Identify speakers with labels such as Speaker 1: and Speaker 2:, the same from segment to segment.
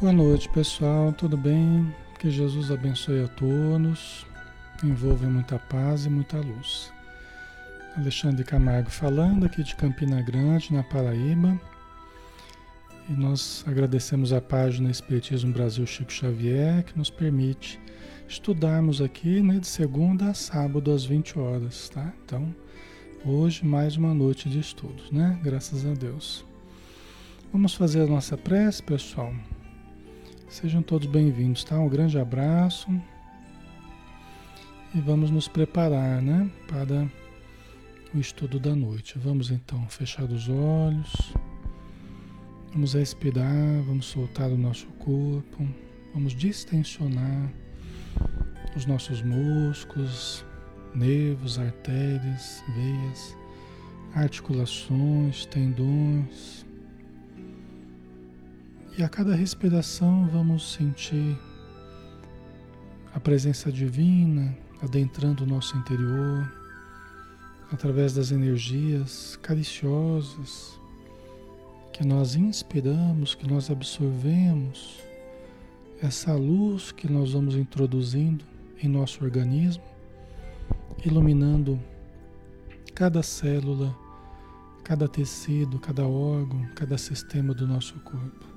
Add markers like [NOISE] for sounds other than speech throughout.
Speaker 1: Boa noite, pessoal. Tudo bem? Que Jesus abençoe a todos. Envolva muita paz e muita luz. Alexandre Camargo falando aqui de Campina Grande, na Paraíba. E nós agradecemos a página Espiritismo Brasil Chico Xavier, que nos permite estudarmos aqui né, de segunda a sábado às 20 horas, tá? Então, hoje mais uma noite de estudos, né? Graças a Deus. Vamos fazer a nossa prece, pessoal. Sejam todos bem-vindos, tá? Um grande abraço. E vamos nos preparar, né, para o estudo da noite. Vamos então fechar os olhos. Vamos respirar, vamos soltar o nosso corpo, vamos distensionar os nossos músculos, nervos, artérias, veias, articulações, tendões, e a cada respiração vamos sentir a presença divina adentrando o nosso interior, através das energias cariciosas que nós inspiramos, que nós absorvemos, essa luz que nós vamos introduzindo em nosso organismo, iluminando cada célula, cada tecido, cada órgão, cada sistema do nosso corpo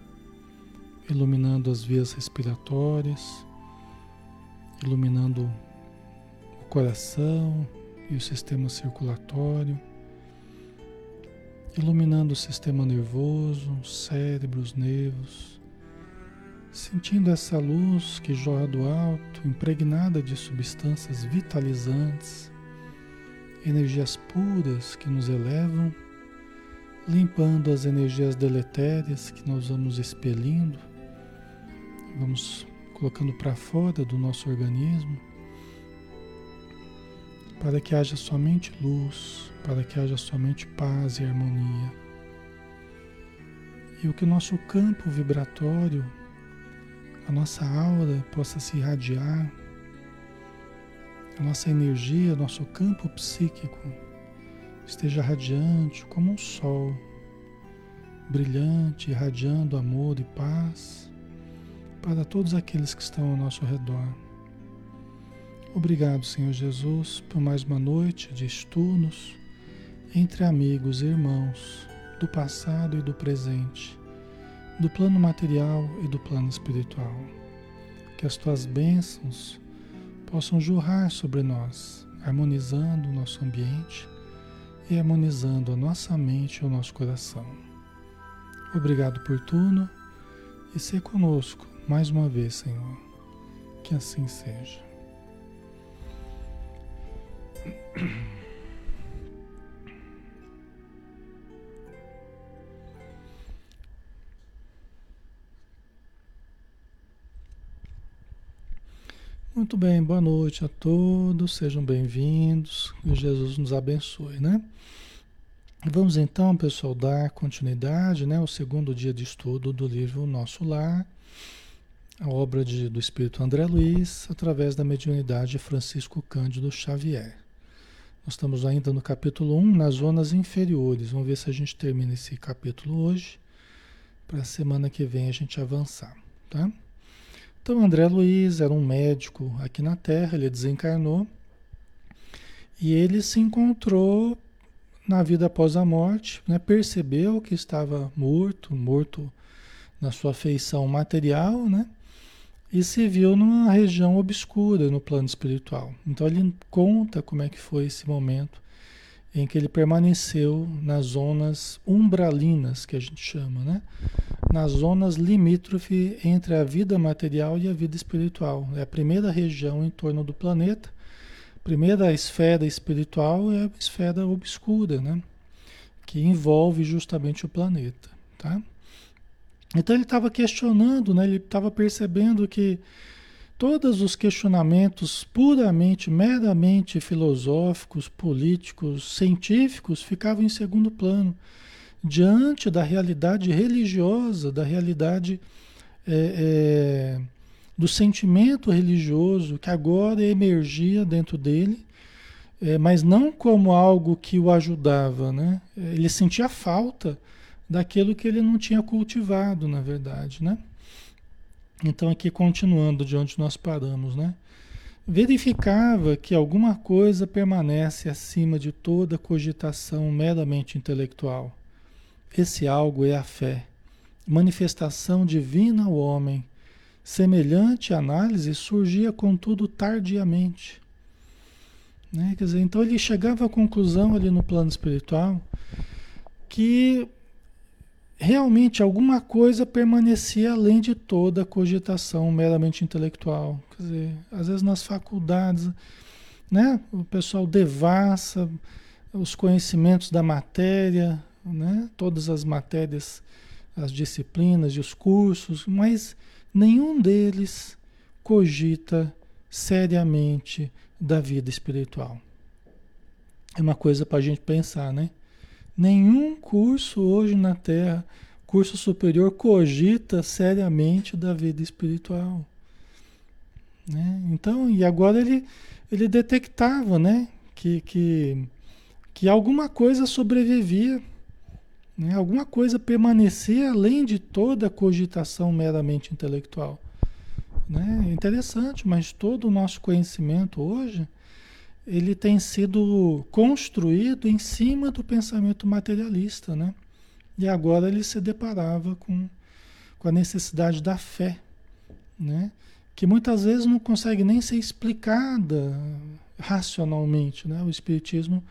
Speaker 1: iluminando as vias respiratórias, iluminando o coração e o sistema circulatório, iluminando o sistema nervoso, o cérebro, os nervos, sentindo essa luz que jorra do alto, impregnada de substâncias vitalizantes, energias puras que nos elevam, limpando as energias deletérias que nós vamos expelindo Vamos colocando para fora do nosso organismo, para que haja somente luz, para que haja somente paz e harmonia. E o que o nosso campo vibratório, a nossa aura possa se irradiar, a nossa energia, nosso campo psíquico esteja radiante como um sol, brilhante, irradiando amor e paz para todos aqueles que estão ao nosso redor. Obrigado, Senhor Jesus, por mais uma noite de estudos entre amigos e irmãos do passado e do presente, do plano material e do plano espiritual. Que as tuas bênçãos possam jorrar sobre nós, harmonizando o nosso ambiente e harmonizando a nossa mente e o nosso coração. Obrigado por tudo e ser conosco mais uma vez, Senhor. Que assim seja. Muito bem, boa noite a todos, sejam bem-vindos, que Jesus nos abençoe, né? Vamos então, pessoal, dar continuidade, né, ao segundo dia de estudo do livro Nosso Lar a obra de, do espírito André Luiz através da mediunidade Francisco Cândido Xavier. Nós estamos ainda no capítulo 1, nas zonas inferiores. Vamos ver se a gente termina esse capítulo hoje, para a semana que vem a gente avançar, tá? Então, André Luiz era um médico aqui na Terra, ele desencarnou e ele se encontrou na vida após a morte, né? percebeu que estava morto, morto na sua feição material, né? E se viu numa região obscura no plano espiritual. Então ele conta como é que foi esse momento em que ele permaneceu nas zonas umbralinas, que a gente chama, né? Nas zonas limítrofe entre a vida material e a vida espiritual. É a primeira região em torno do planeta. Primeira esfera espiritual é a esfera obscura, né? Que envolve justamente o planeta, tá? Então ele estava questionando, né? ele estava percebendo que todos os questionamentos puramente, meramente filosóficos, políticos, científicos ficavam em segundo plano, diante da realidade religiosa, da realidade é, é, do sentimento religioso que agora emergia dentro dele, é, mas não como algo que o ajudava, né? Ele sentia falta daquilo que ele não tinha cultivado, na verdade, né? Então, aqui continuando de onde nós paramos, né? Verificava que alguma coisa permanece acima de toda cogitação meramente intelectual. Esse algo é a fé, manifestação divina ao homem. Semelhante análise surgia, contudo, tardiamente. Né? Quer dizer, então ele chegava à conclusão ali no plano espiritual que realmente alguma coisa permanecia além de toda a cogitação meramente intelectual. Quer dizer, às vezes nas faculdades, né, o pessoal devassa os conhecimentos da matéria, né, todas as matérias, as disciplinas e os cursos, mas nenhum deles cogita seriamente da vida espiritual. É uma coisa para a gente pensar, né? Nenhum curso hoje na Terra, curso superior, cogita seriamente da vida espiritual. Né? Então, e agora ele, ele detectava né? que, que, que alguma coisa sobrevivia, né? alguma coisa permanecia além de toda cogitação meramente intelectual. Né? Interessante, mas todo o nosso conhecimento hoje ele tem sido construído em cima do pensamento materialista, né? E agora ele se deparava com, com a necessidade da fé, né? Que muitas vezes não consegue nem ser explicada racionalmente, né? O Espiritismo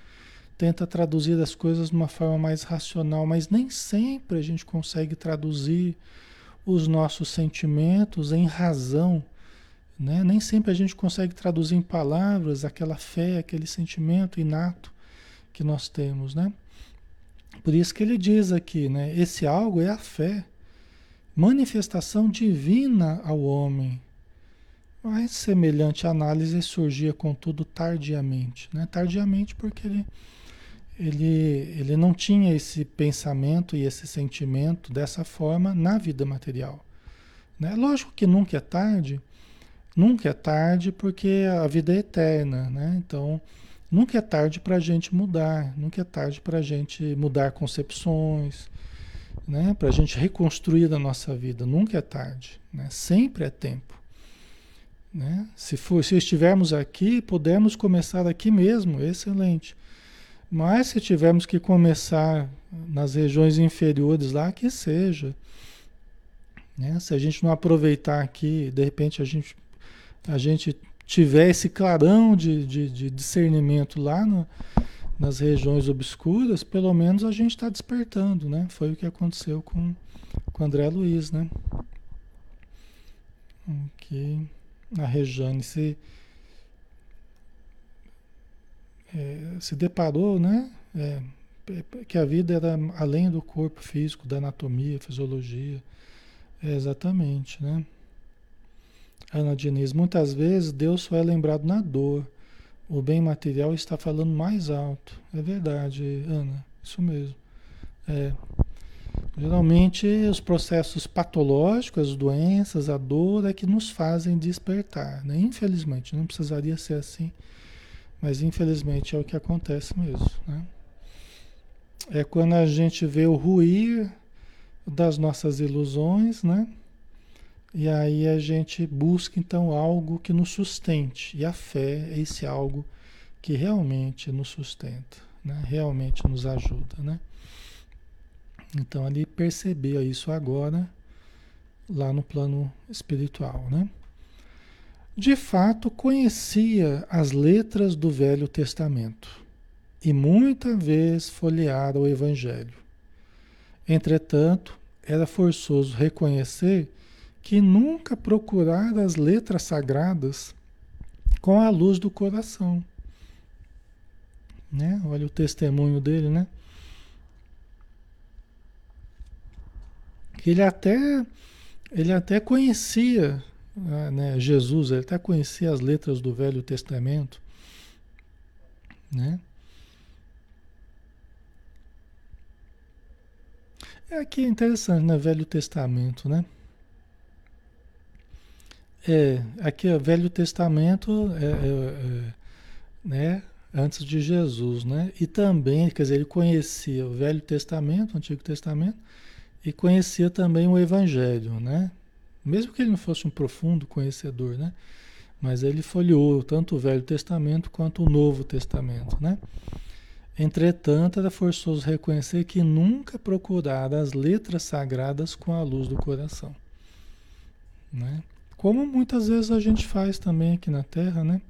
Speaker 1: tenta traduzir as coisas de uma forma mais racional, mas nem sempre a gente consegue traduzir os nossos sentimentos em razão né? Nem sempre a gente consegue traduzir em palavras aquela fé, aquele sentimento inato que nós temos. Né? Por isso que ele diz aqui, né? esse algo é a fé, manifestação divina ao homem. Mas semelhante análise surgia, contudo, tardiamente. Né? Tardiamente porque ele, ele, ele não tinha esse pensamento e esse sentimento dessa forma na vida material. Né? Lógico que nunca é tarde, Nunca é tarde porque a vida é eterna, né? Então, nunca é tarde para a gente mudar, nunca é tarde para a gente mudar concepções, né? Para a gente reconstruir a nossa vida, nunca é tarde, né? Sempre é tempo, né? Se for, se estivermos aqui, podemos começar aqui mesmo, excelente. Mas se tivermos que começar nas regiões inferiores lá, que seja. Né? Se a gente não aproveitar aqui, de repente a gente a gente tiver esse clarão de, de, de discernimento lá no, nas regiões obscuras, pelo menos a gente está despertando, né? Foi o que aconteceu com, com André Luiz, né? Ok. A Rejane se, é, se deparou, né? É, que a vida era além do corpo físico, da anatomia, fisiologia. É, exatamente, né? Ana Diniz, muitas vezes Deus só é lembrado na dor. O bem material está falando mais alto. É verdade, Ana, isso mesmo. É. Geralmente os processos patológicos, as doenças, a dor é que nos fazem despertar. Né? Infelizmente, não precisaria ser assim, mas infelizmente é o que acontece mesmo. Né? É quando a gente vê o ruir das nossas ilusões, né? E aí a gente busca então algo que nos sustente. E a fé é esse algo que realmente nos sustenta, né? realmente nos ajuda. Né? Então ele percebeu isso agora lá no plano espiritual. Né? De fato, conhecia as letras do Velho Testamento e muita vez folheara o Evangelho. Entretanto, era forçoso reconhecer que nunca procurar as letras sagradas com a luz do coração. Né? Olha o testemunho dele, né? Ele até ele até conhecia ah, né, Jesus, ele até conhecia as letras do Velho Testamento, né? É que é interessante, né? Velho Testamento, né? É, aqui o Velho Testamento é, é, é, né, antes de Jesus, né? E também, quer dizer, ele conhecia o Velho Testamento, o Antigo Testamento, e conhecia também o Evangelho, né? Mesmo que ele não fosse um profundo conhecedor, né? Mas ele folheou tanto o Velho Testamento quanto o Novo Testamento, né? Entretanto, era forçoso reconhecer que nunca procurara as letras sagradas com a luz do coração. Né? Como muitas vezes a gente faz também aqui na Terra, né?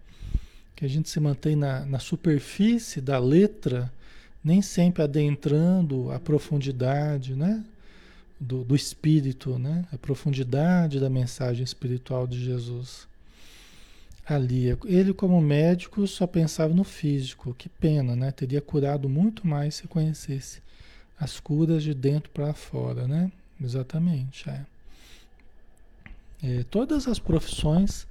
Speaker 1: Que a gente se mantém na, na superfície da letra, nem sempre adentrando a profundidade, né? Do, do espírito, né? A profundidade da mensagem espiritual de Jesus ali. Ele, como médico, só pensava no físico. Que pena, né? Teria curado muito mais se conhecesse as curas de dentro para fora, né? Exatamente. É. É, todas as profissões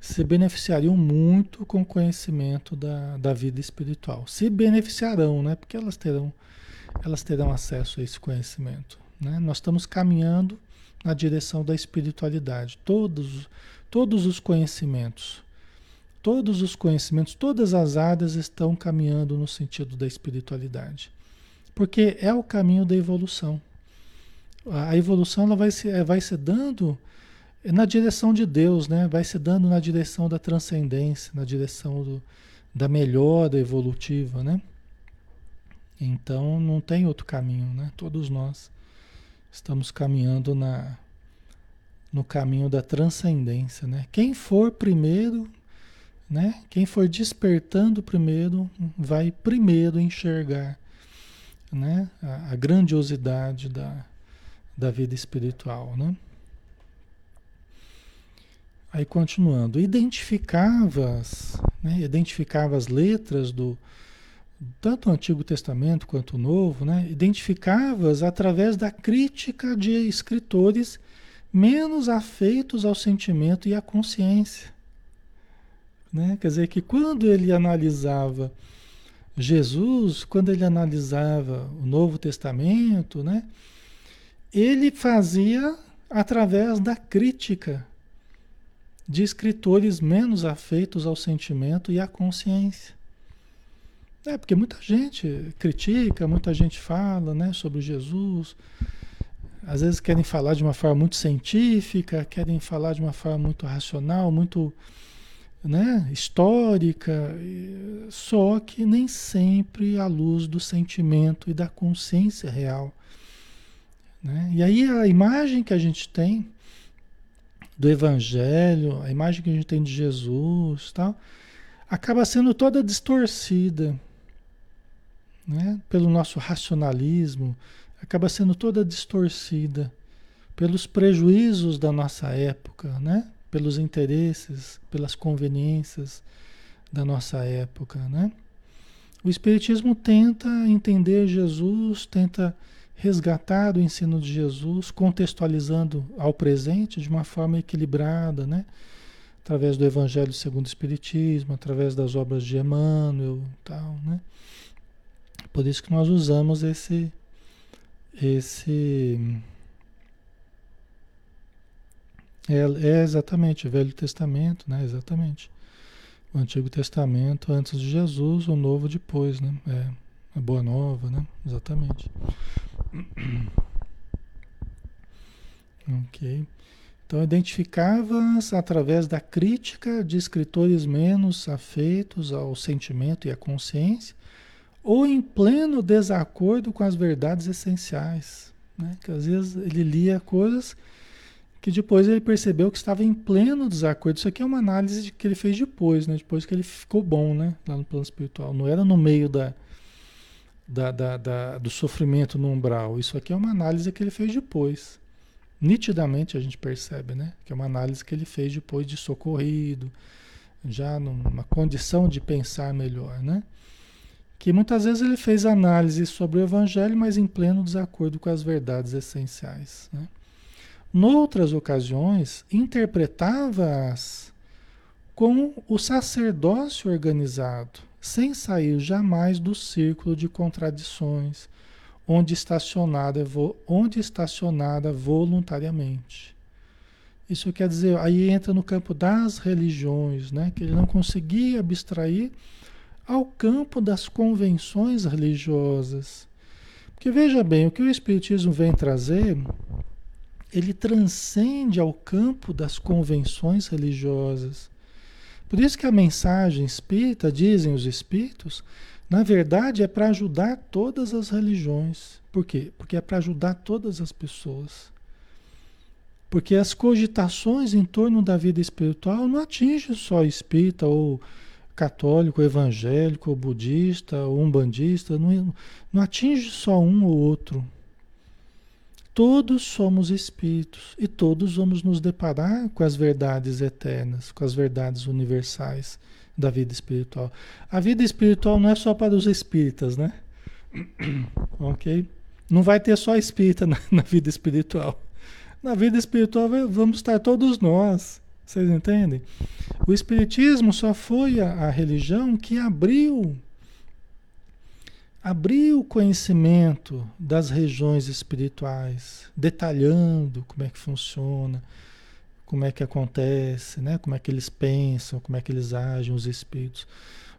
Speaker 1: se beneficiariam muito com o conhecimento da, da vida espiritual. Se beneficiarão, né? Porque elas terão, elas terão acesso a esse conhecimento. Né? Nós estamos caminhando na direção da espiritualidade. Todos, todos os conhecimentos Todos os conhecimentos, todas as áreas estão caminhando no sentido da espiritualidade. Porque é o caminho da evolução. A evolução ela vai se, vai se dando na direção de Deus, né? vai se dando na direção da transcendência, na direção do, da melhora evolutiva. Né? Então não tem outro caminho, né? todos nós estamos caminhando na, no caminho da transcendência. Né? Quem for primeiro né? Quem for despertando primeiro vai primeiro enxergar né? a, a grandiosidade da, da vida espiritual. Né? Aí continuando, identificavas, né? identificava as letras do tanto o Antigo Testamento quanto o Novo, né? identificavas através da crítica de escritores menos afeitos ao sentimento e à consciência. Né? Quer dizer que quando ele analisava Jesus, quando ele analisava o Novo Testamento, né? ele fazia através da crítica de escritores menos afeitos ao sentimento e à consciência. É, porque muita gente critica, muita gente fala né, sobre Jesus, às vezes querem falar de uma forma muito científica, querem falar de uma forma muito racional, muito né, histórica, só que nem sempre à luz do sentimento e da consciência real. Né? E aí a imagem que a gente tem do Evangelho, a imagem que a gente tem de Jesus, tal, acaba sendo toda distorcida né? pelo nosso racionalismo, acaba sendo toda distorcida pelos prejuízos da nossa época, né? pelos interesses, pelas conveniências da nossa época, né? O Espiritismo tenta entender Jesus, tenta resgatar o ensino de Jesus, contextualizando ao presente de uma forma equilibrada, né? Através do Evangelho segundo o Espiritismo, através das obras de Emmanuel, tal, né? Por isso que nós usamos esse esse é, é exatamente, o Velho Testamento, né? Exatamente. O Antigo Testamento antes de Jesus, o Novo depois, né? É, a Boa Nova, né? Exatamente. [CLEARS THROAT] ok. Então, identificava-as através da crítica de escritores menos afeitos ao sentimento e à consciência, ou em pleno desacordo com as verdades essenciais. Né? Que às vezes ele lia coisas que depois ele percebeu que estava em pleno desacordo. Isso aqui é uma análise que ele fez depois, né? Depois que ele ficou bom, né? Lá no plano espiritual. Não era no meio da, da, da, da, do sofrimento no umbral. Isso aqui é uma análise que ele fez depois. Nitidamente a gente percebe, né? Que é uma análise que ele fez depois de socorrido, já numa condição de pensar melhor, né? Que muitas vezes ele fez análise sobre o evangelho, mas em pleno desacordo com as verdades essenciais, né? Noutras ocasiões, interpretava-as com o sacerdócio organizado, sem sair jamais do círculo de contradições, onde estacionada, onde estacionada voluntariamente. Isso quer dizer, aí entra no campo das religiões, né? que ele não conseguia abstrair ao campo das convenções religiosas. Porque veja bem, o que o Espiritismo vem trazer ele transcende ao campo das convenções religiosas. Por isso que a mensagem espírita, dizem os espíritos, na verdade é para ajudar todas as religiões. Por quê? Porque é para ajudar todas as pessoas. Porque as cogitações em torno da vida espiritual não atingem só espírita ou católico, evangélico, ou budista, ou umbandista, não, não atinge só um ou outro. Todos somos espíritos e todos vamos nos deparar com as verdades eternas, com as verdades universais da vida espiritual. A vida espiritual não é só para os espíritas, né? [CLEARS THROAT] ok? Não vai ter só espírita [LAUGHS] na, na vida espiritual. Na vida espiritual vamos estar todos nós. Vocês entendem? O Espiritismo só foi a, a religião que abriu abrir o conhecimento das regiões espirituais, detalhando como é que funciona, como é que acontece, né? como é que eles pensam, como é que eles agem, os espíritos.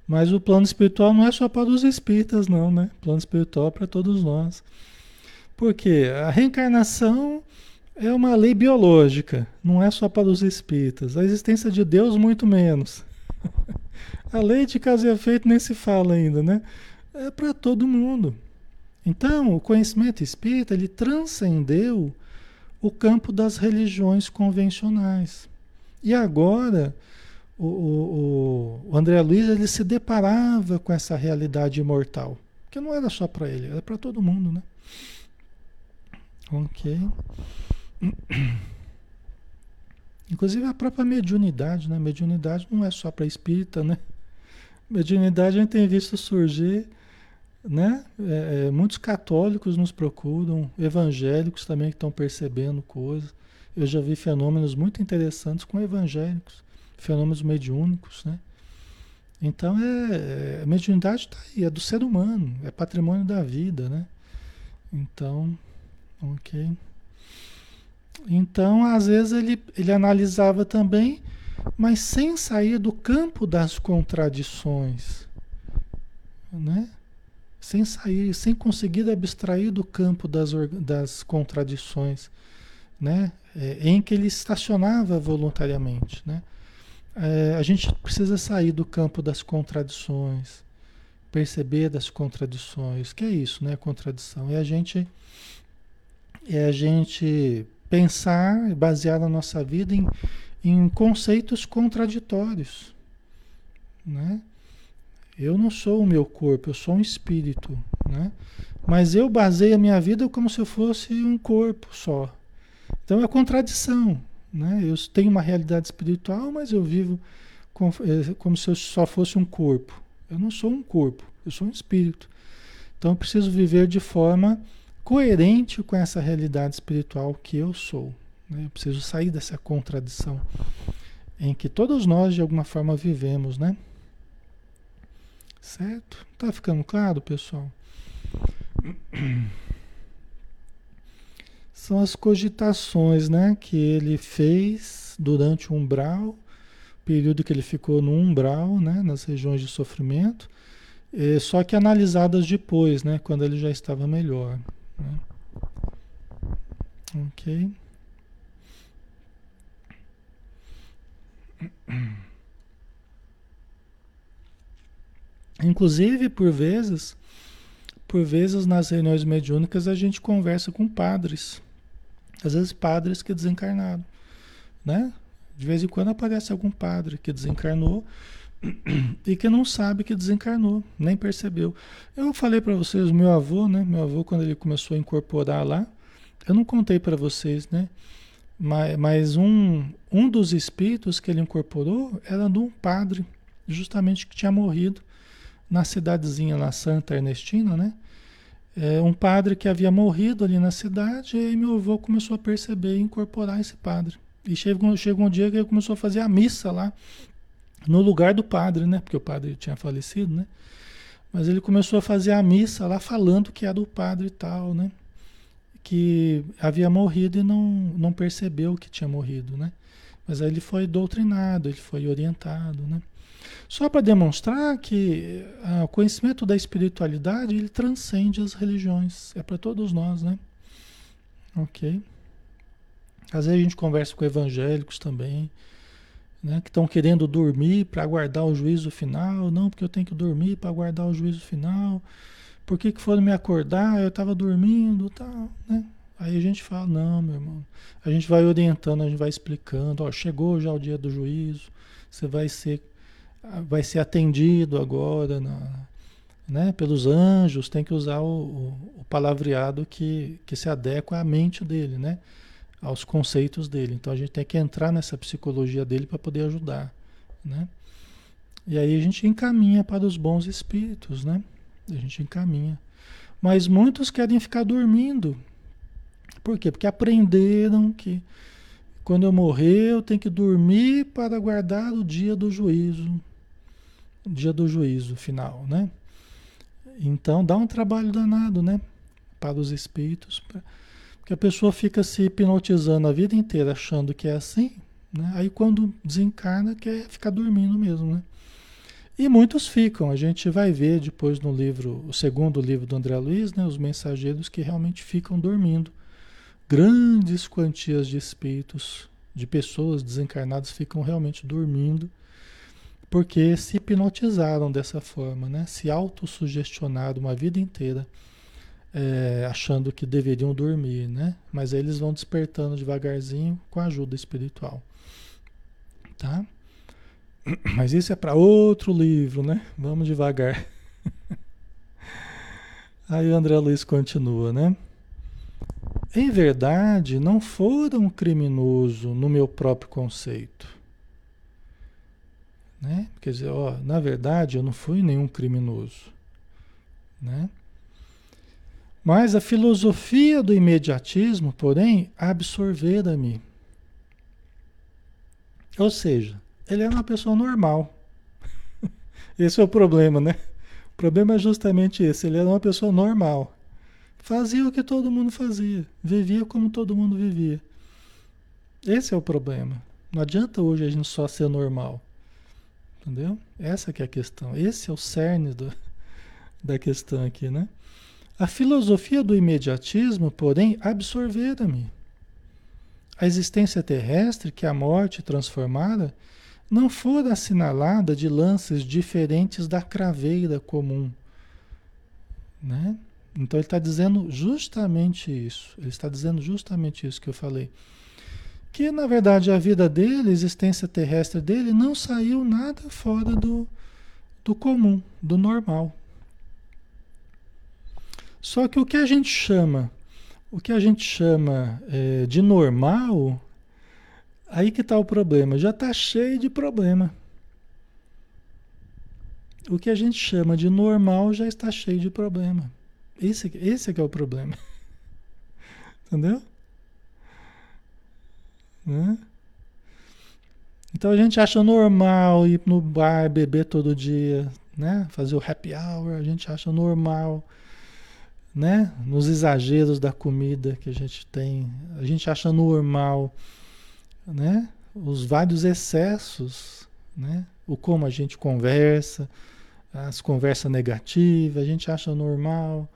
Speaker 1: Mas o plano espiritual não é só para os espíritas, não, né? O plano espiritual é para todos nós. Porque a reencarnação é uma lei biológica, não é só para os espíritas. A existência de Deus, muito menos. [LAUGHS] a lei de causa e efeito nem se fala ainda, né? É para todo mundo. Então, o conhecimento espírita ele transcendeu o campo das religiões convencionais. E agora, o, o, o André Luiz ele se deparava com essa realidade imortal, que não era só para ele, era para todo mundo, né? Ok. [COUGHS] Inclusive a própria mediunidade, né? Mediunidade não é só para espírita, né? Mediunidade a gente tem visto surgir né? É, é, muitos católicos nos procuram, evangélicos também que estão percebendo coisas. Eu já vi fenômenos muito interessantes com evangélicos, fenômenos mediúnicos, né? Então é, é a mediunidade está aí, é do ser humano, é patrimônio da vida, né? Então, ok. Então, às vezes ele, ele analisava também, mas sem sair do campo das contradições, né? Sem sair, sem conseguir abstrair do campo das, das contradições, né? É, em que ele estacionava voluntariamente. Né? É, a gente precisa sair do campo das contradições, perceber das contradições. que é isso, né? Contradição. É a gente, é a gente pensar, basear a nossa vida em, em conceitos contraditórios. Né? Eu não sou o meu corpo, eu sou um espírito, né? Mas eu baseio a minha vida como se eu fosse um corpo só. Então é contradição, né? Eu tenho uma realidade espiritual, mas eu vivo é, como se eu só fosse um corpo. Eu não sou um corpo, eu sou um espírito. Então eu preciso viver de forma coerente com essa realidade espiritual que eu sou. Né? Eu preciso sair dessa contradição em que todos nós de alguma forma vivemos, né? Certo? Tá ficando claro, pessoal? [CLEARS THROAT] São as cogitações né, que ele fez durante o umbral, período que ele ficou no umbral, né, nas regiões de sofrimento, só que analisadas depois, né, quando ele já estava melhor. Né? Ok. [CLEARS THROAT] Inclusive, por vezes, por vezes nas reuniões mediúnicas a gente conversa com padres. Às vezes padres que desencarnaram, né? De vez em quando aparece algum padre que desencarnou [CLEARS THROAT] e que não sabe que desencarnou, nem percebeu. Eu falei para vocês, meu avô, né? Meu avô quando ele começou a incorporar lá, eu não contei para vocês, né? Mas, mas um, um dos espíritos que ele incorporou era de um padre, justamente que tinha morrido na cidadezinha lá, Santa Ernestina, né? É, um padre que havia morrido ali na cidade, e meu avô começou a perceber e incorporar esse padre. E chegou, chegou um dia que ele começou a fazer a missa lá, no lugar do padre, né? Porque o padre tinha falecido, né? Mas ele começou a fazer a missa lá falando que era o padre e tal, né? Que havia morrido e não, não percebeu que tinha morrido, né? Mas aí ele foi doutrinado, ele foi orientado, né? Só para demonstrar que ah, o conhecimento da espiritualidade ele transcende as religiões. É para todos nós, né? Ok. Às vezes a gente conversa com evangélicos também, né, que estão querendo dormir para aguardar o juízo final. Não, porque eu tenho que dormir para aguardar o juízo final. Por que, que foram me acordar? Eu estava dormindo, tal, né? Aí a gente fala, não, meu irmão. A gente vai orientando, a gente vai explicando, ó, chegou já o dia do juízo, você vai ser, vai ser atendido agora na, né, pelos anjos, tem que usar o, o, palavreado que, que se adequa à mente dele, né? Aos conceitos dele. Então a gente tem que entrar nessa psicologia dele para poder ajudar, né? E aí a gente encaminha para os bons espíritos, né? A gente encaminha. Mas muitos querem ficar dormindo. Por quê? Porque aprenderam que quando eu morrer eu tenho que dormir para guardar o dia do juízo. Dia do juízo final, né? Então dá um trabalho danado, né? Para os espíritos. Porque a pessoa fica se hipnotizando a vida inteira achando que é assim, né? Aí quando desencarna quer ficar dormindo mesmo, né? E muitos ficam. A gente vai ver depois no livro, o segundo livro do André Luiz, né, os mensageiros que realmente ficam dormindo. Grandes quantias de espíritos, de pessoas desencarnadas ficam realmente dormindo porque se hipnotizaram dessa forma, né? Se autossugestionaram uma vida inteira é, achando que deveriam dormir, né? Mas aí eles vão despertando devagarzinho com a ajuda espiritual, tá? [CLEARS THROAT] Mas isso é para outro livro, né? Vamos devagar. [LAUGHS] Aí o André Luiz continua, né? Em verdade, não foram criminoso no meu próprio conceito. Né? Quer dizer, ó, na verdade, eu não fui nenhum criminoso. Né? Mas a filosofia do imediatismo, porém, absorvera-me. Ou seja, ele era uma pessoa normal. [LAUGHS] Esse é o problema, né? O problema é justamente esse. Ele era uma pessoa normal. Fazia o que todo mundo fazia. Vivia como todo mundo vivia. Esse é o problema. Não adianta hoje a gente só ser normal. Entendeu? Essa que é a questão. Esse é o cerne do, [LAUGHS] da questão aqui, né? A filosofia do imediatismo, porém, absorvera-me. A existência terrestre, que é a morte transformada, não for assinalada de lances diferentes da craveira comum. Né? Então ele está dizendo justamente isso. Ele está dizendo justamente isso que eu falei. Que na verdade a vida dele, a existência terrestre dele, não saiu nada fora do, do comum, do normal. Só que o que a gente chama, o que a gente chama é, de normal, Aí que está o problema, já está cheio de problema. O que a gente chama de normal já está cheio de problema. Esse, esse é que é o problema. [LAUGHS] Entendeu? Né? Então a gente acha normal ir no bar, beber todo dia, né? Fazer o happy hour, a gente acha normal, né? Nos exageros da comida que a gente tem, a gente acha normal né? os vários excessos, né? o como a gente conversa, as conversas negativas, a gente acha normal,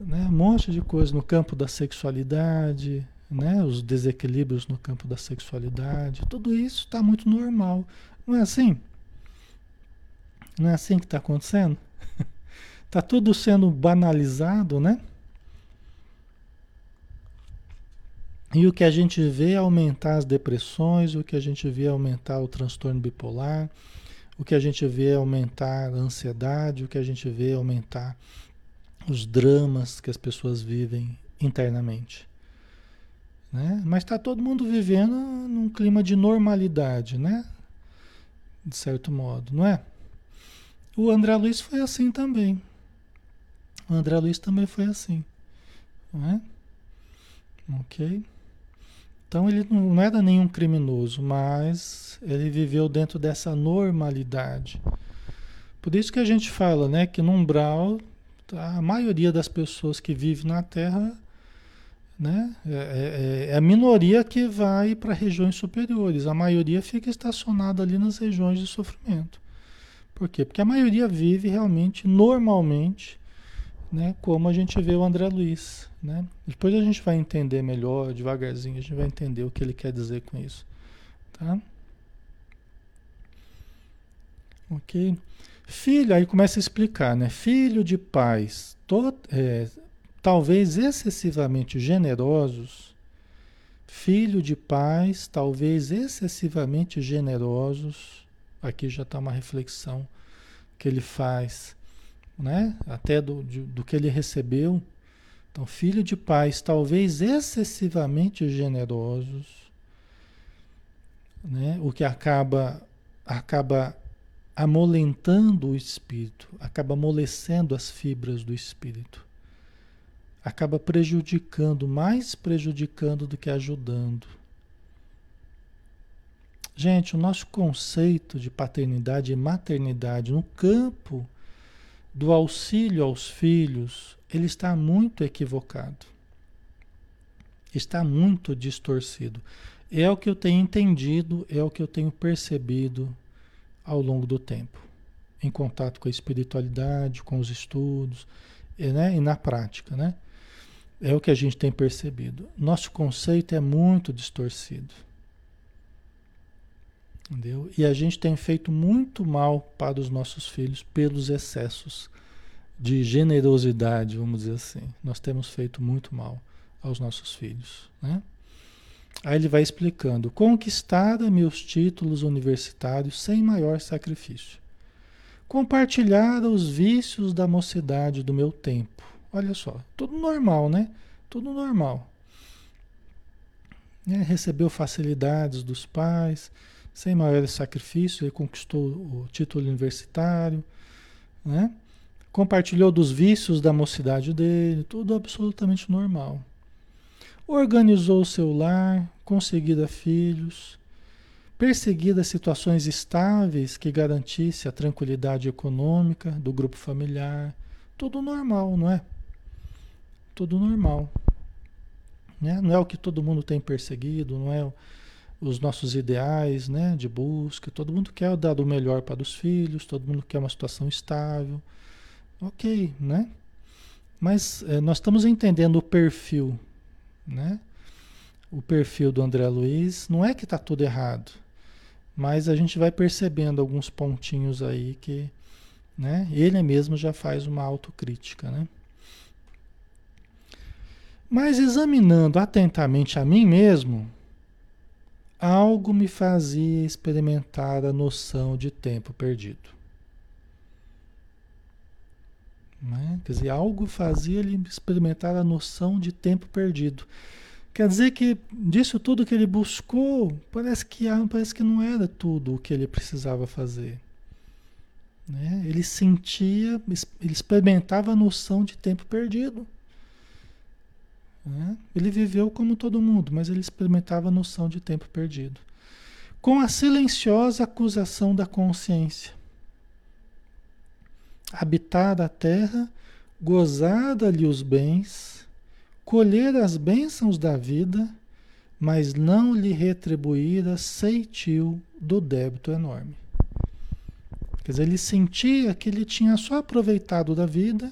Speaker 1: né? um monte de coisa no campo da sexualidade, né? os desequilíbrios no campo da sexualidade, tudo isso está muito normal. Não é assim? Não é assim que está acontecendo? Está [LAUGHS] tudo sendo banalizado, né? E o que a gente vê é aumentar as depressões, o que a gente vê é aumentar o transtorno bipolar, o que a gente vê é aumentar a ansiedade, o que a gente vê é aumentar os dramas que as pessoas vivem internamente. Né? Mas está todo mundo vivendo num clima de normalidade, né? De certo modo, não é? O André Luiz foi assim também. O André Luiz também foi assim. Não é? Ok? Então ele não era nenhum criminoso, mas ele viveu dentro dessa normalidade. Por isso que a gente fala, né, que no umbral a maioria das pessoas que vivem na Terra, né, é, é, é a minoria que vai para regiões superiores. A maioria fica estacionada ali nas regiões de sofrimento. Por quê? Porque a maioria vive realmente, normalmente, né? Como a gente vê o André Luiz, né? Depois a gente vai entender melhor, devagarzinho, a gente vai entender o que ele quer dizer com isso, tá? Ok? Filho, aí começa a explicar, né? Filho de pais, to, é, talvez excessivamente generosos, filho de pais, talvez excessivamente generosos, aqui já está uma reflexão que ele faz né? Até do, de, do que ele recebeu. Então, filho de pais talvez excessivamente generosos, né? O que acaba acaba amolentando o espírito, acaba amolecendo as fibras do espírito. Acaba prejudicando, mais prejudicando do que ajudando. Gente, o nosso conceito de paternidade e maternidade no campo do auxílio aos filhos, ele está muito equivocado. Está muito distorcido. É o que eu tenho entendido, é o que eu tenho percebido ao longo do tempo, em contato com a espiritualidade, com os estudos, e, né, e na prática, né? É o que a gente tem percebido. Nosso conceito é muito distorcido. Entendeu? E a gente tem feito muito mal para os nossos filhos pelos excessos de generosidade, vamos dizer assim. Nós temos feito muito mal aos nossos filhos. Né? Aí ele vai explicando: conquistar meus títulos universitários sem maior sacrifício. Compartilhar os vícios da mocidade do meu tempo. Olha só, tudo normal, né? Tudo normal. É, recebeu facilidades dos pais, sem maiores sacrifícios, ele conquistou o título universitário, né? compartilhou dos vícios da mocidade dele, tudo absolutamente normal. Organizou o seu lar, conseguida filhos, perseguida situações estáveis que garantisse a tranquilidade econômica do grupo familiar, tudo normal, não é? Tudo normal. Né? Não é o que todo mundo tem perseguido, não é os nossos ideais né, de busca. Todo mundo quer dar o melhor para os filhos, todo mundo quer uma situação estável. Ok, né? Mas é, nós estamos entendendo o perfil, né? O perfil do André Luiz. Não é que está tudo errado, mas a gente vai percebendo alguns pontinhos aí que né, ele mesmo já faz uma autocrítica, né? Mas examinando atentamente a mim mesmo, algo me fazia experimentar a noção de tempo perdido. Né? Quer dizer, algo fazia ele experimentar a noção de tempo perdido. Quer dizer que disso tudo que ele buscou, parece que, parece que não era tudo o que ele precisava fazer. Né? Ele sentia, ele experimentava a noção de tempo perdido. Né? Ele viveu como todo mundo, mas ele experimentava a noção de tempo perdido. Com a silenciosa acusação da consciência. Habitar a terra, gozar dali os bens, colher as bênçãos da vida, mas não lhe retribuir a ceitil do débito enorme. Quer dizer, ele sentia que ele tinha só aproveitado da vida,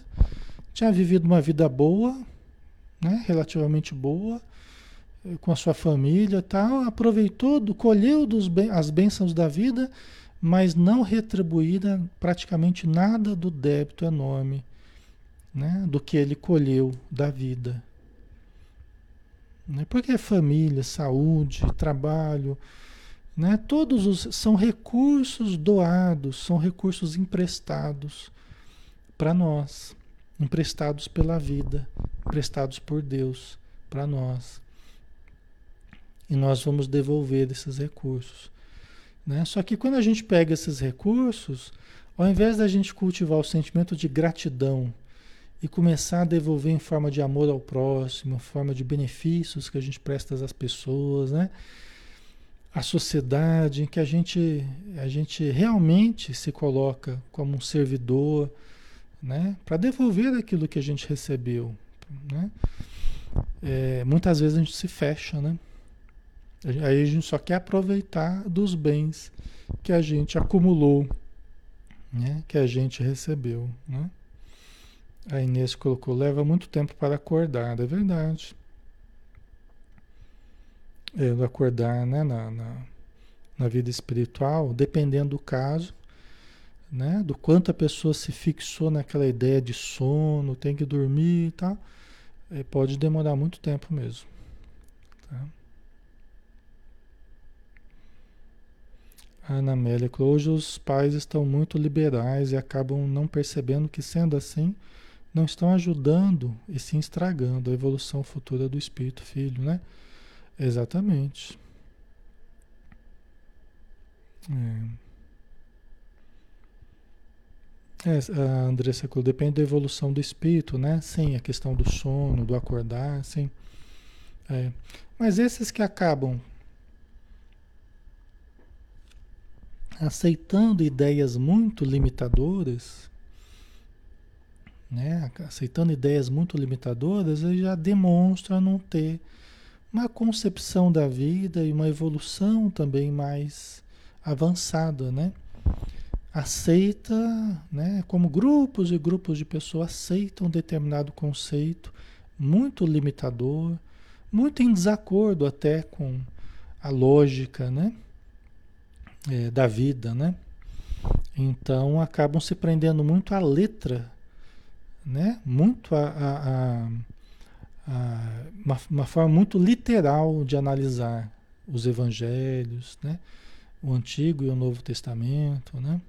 Speaker 1: tinha vivido uma vida boa, né, relativamente boa, eh, com a sua família tal, aproveitou, colheu dos, as bênçãos da vida, mas não retribuída praticamente nada do débito enorme, né, do que ele colheu da vida. Né, porque família, saúde, trabalho, né, todos os, são recursos doados, são recursos emprestados para nós, emprestados pela vida prestados por Deus para nós. E nós vamos devolver esses recursos. Né? Só que quando a gente pega esses recursos, ao invés da gente cultivar o sentimento de gratidão e começar a devolver em forma de amor ao próximo, em forma de benefícios que a gente presta às pessoas, né? a sociedade, em que a gente, a gente realmente se coloca como um servidor, né? para devolver aquilo que a gente recebeu, né? É, muitas vezes a gente se fecha, né? Aí a gente só quer aproveitar dos bens que a gente acumulou, né? que a gente recebeu. Né? A Inês colocou, leva muito tempo para acordar, é verdade. É, acordar né, na, na, na vida espiritual, dependendo do caso, né, do quanto a pessoa se fixou naquela ideia de sono, tem que dormir e tal, é, pode demorar muito tempo mesmo. Tá? Ana Amélia, hoje os pais estão muito liberais e acabam não percebendo que, sendo assim, não estão ajudando e sim estragando a evolução futura do espírito filho, né? Exatamente. É. É, a Andressa depende da evolução do espírito, né? Sim, a questão do sono, do acordar, sim. É. Mas esses que acabam aceitando ideias muito limitadoras, né, aceitando ideias muito limitadoras, ele já demonstra não ter uma concepção da vida e uma evolução também mais avançada, né? Aceita, né, como grupos e grupos de pessoas aceitam determinado conceito muito limitador, muito em desacordo até com a lógica, né, é, da vida, né? Então acabam se prendendo muito à letra né? Muito a, a, a uma, uma, forma muito literal de analisar os evangelhos, né? O Antigo e o Novo Testamento, né?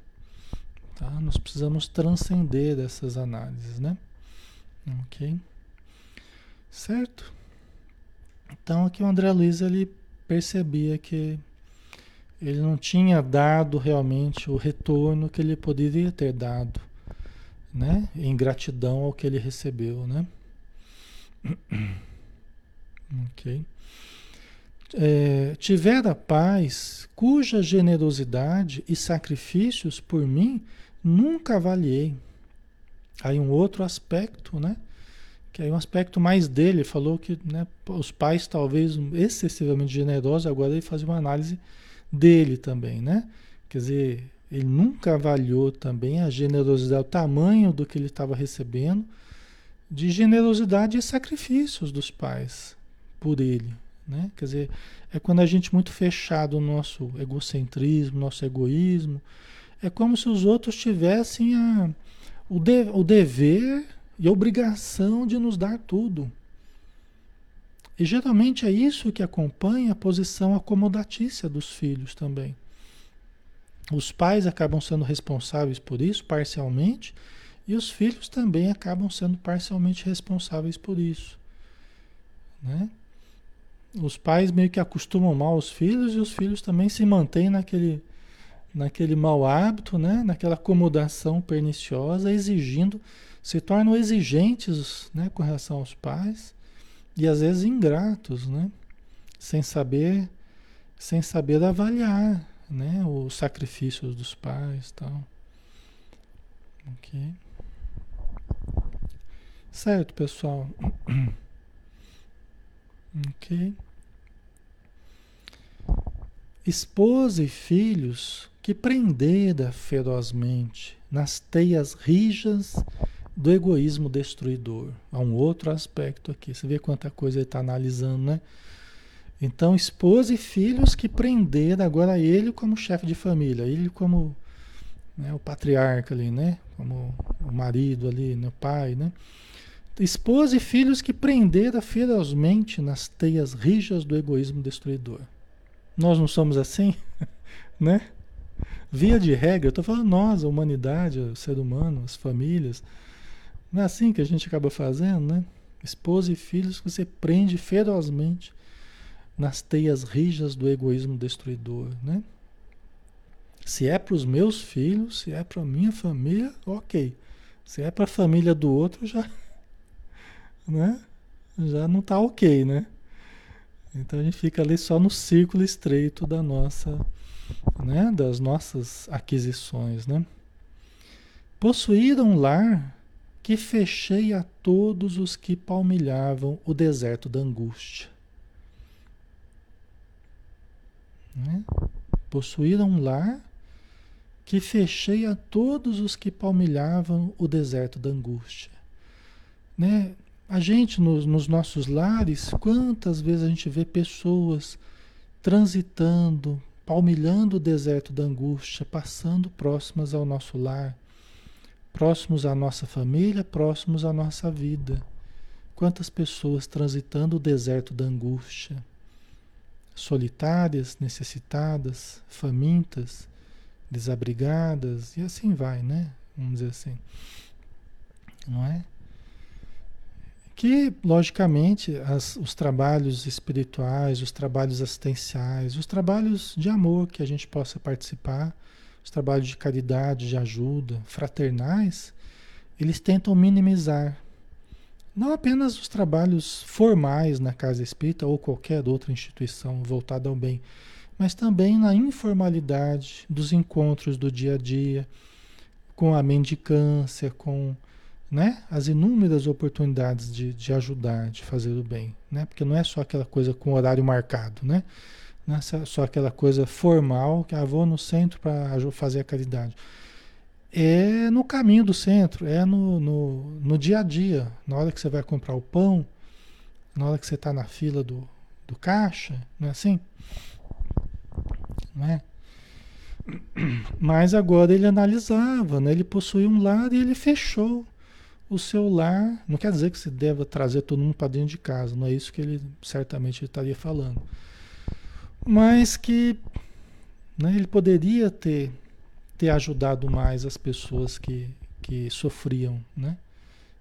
Speaker 1: Tá? Nós precisamos transcender essas análises, né? Ok? Certo? Então aqui o André Luiz ele percebia que ele não tinha dado realmente o retorno que ele poderia ter dado né? Em gratidão ao que ele recebeu, né? [CLEARS THROAT] ok. É, tivera paz, cuja generosidade e sacrifícios por mim nunca avaliei. Aí um outro aspecto, né? Que aí um aspecto mais dele, falou que né, os pais talvez excessivamente generosos, agora ele faz uma análise dele também, né? Quer dizer, ele nunca avaliou também a generosidade, o tamanho do que ele estava recebendo, de generosidade e sacrifícios dos pais por ele. Né? Quer dizer, é quando a gente muito fechado no nosso egocentrismo, nosso egoísmo, é como se os outros tivessem a, o, de, o dever e a obrigação de nos dar tudo. E geralmente é isso que acompanha a posição acomodatícia dos filhos também. Os pais acabam sendo responsáveis por isso, parcialmente, e os filhos também acabam sendo parcialmente responsáveis por isso. Né? Os pais meio que acostumam mal os filhos e os filhos também se mantêm naquele, naquele mau hábito, né? naquela acomodação perniciosa, exigindo, se tornam exigentes né? com relação aos pais e às vezes ingratos, né? sem saber, sem saber avaliar né? Os sacrifícios dos pais tal. Ok. Certo, pessoal. [CLEARS THROAT] ok. Esposa e filhos que prendera ferozmente nas teias rijas do egoísmo destruidor. Há um outro aspecto aqui. Você vê quanta coisa ele está analisando, né? Então, esposa e filhos que prenderam agora ele como chefe de família, ele como né, o patriarca ali, né? Como o marido ali, né, o pai, né? Esposa e filhos que prenderam ferozmente nas teias rijas do egoísmo destruidor. Nós não somos assim, [LAUGHS] né? Via de regra, eu estou falando nós, a humanidade, o ser humano, as famílias. Não é assim que a gente acaba fazendo, né? Esposa e filhos que você prende ferozmente nas teias rijas do egoísmo destruidor, né? Se é para os meus filhos, se é para a minha família, ok. Se é para a família do outro, já, [LAUGHS] né? Já não está ok, né? Então a gente fica ali só no círculo estreito da nossa, né? Das nossas aquisições, né? Possuíram um lar que fechei a todos os que palmilhavam o deserto da angústia. Né? Possuíram um lar que fechei a todos os que palmilhavam o deserto da angústia. né? A gente nos, nos nossos lares, quantas vezes a gente vê pessoas transitando, palmilhando o deserto da angústia, passando próximas ao nosso lar, próximos à nossa família, próximos à nossa vida. Quantas pessoas transitando o deserto da angústia, solitárias, necessitadas, famintas, desabrigadas, e assim vai, né? Vamos dizer assim. Não é? Que, logicamente, as, os trabalhos espirituais, os trabalhos assistenciais, os trabalhos de amor que a gente possa participar, os trabalhos de caridade, de ajuda, fraternais, eles tentam minimizar não apenas os trabalhos formais na casa espírita ou qualquer outra instituição voltada ao bem, mas também na informalidade dos encontros do dia a dia, com a mendicância, com né? As inúmeras oportunidades de, de ajudar, de fazer o bem, né? Porque não é só aquela coisa com horário marcado, né? Não é só aquela coisa formal que ah, vou no centro para fazer a caridade. É no caminho do centro, é no, no, no, dia a dia, na hora que você vai comprar o pão, na hora que você está na fila do, do caixa, não é assim? Não é? Mas agora ele analisava, né? ele possuía um lar e ele fechou o seu lar, não quer dizer que você deva trazer todo mundo para dentro de casa, não é isso que ele certamente estaria falando. Mas que né, ele poderia ter, ter ajudado mais as pessoas que, que sofriam, né?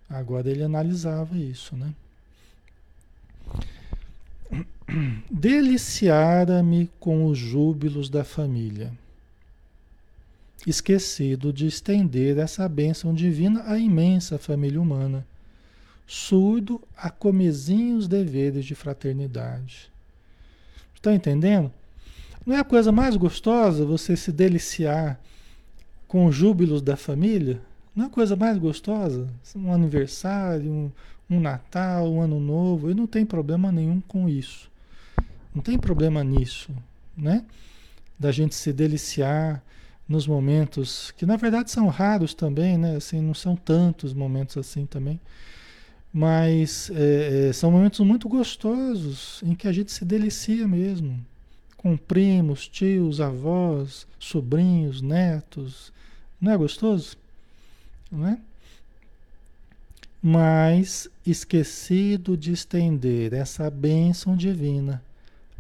Speaker 1: Agora ele analisava isso, né? Deliciara-me com os júbilos da família esquecido de estender essa bênção divina à imensa família humana, surdo a comezinhos deveres de fraternidade. Está entendendo? Não é a coisa mais gostosa você se deliciar com os júbilos da família? Não é a coisa mais gostosa? Um aniversário, um, um Natal, um Ano Novo, e não tem problema nenhum com isso. Não tem problema nisso, né? Da gente se deliciar nos momentos que na verdade são raros também, né? Assim, não são tantos momentos assim também, mas é, é, são momentos muito gostosos em que a gente se delicia mesmo, com primos, tios, avós, sobrinhos, netos, não é gostoso, não é? Mas esquecido de estender essa bênção divina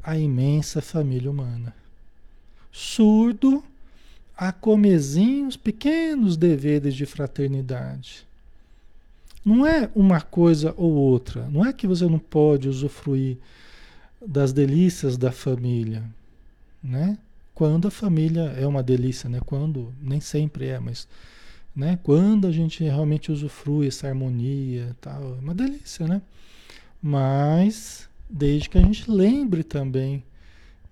Speaker 1: à imensa família humana, surdo a comezinhos pequenos deveres de fraternidade. Não é uma coisa ou outra. Não é que você não pode usufruir das delícias da família, né? Quando a família é uma delícia, né? Quando nem sempre é, mas né? Quando a gente realmente usufrui essa harmonia, tal, é uma delícia, né? Mas desde que a gente lembre também,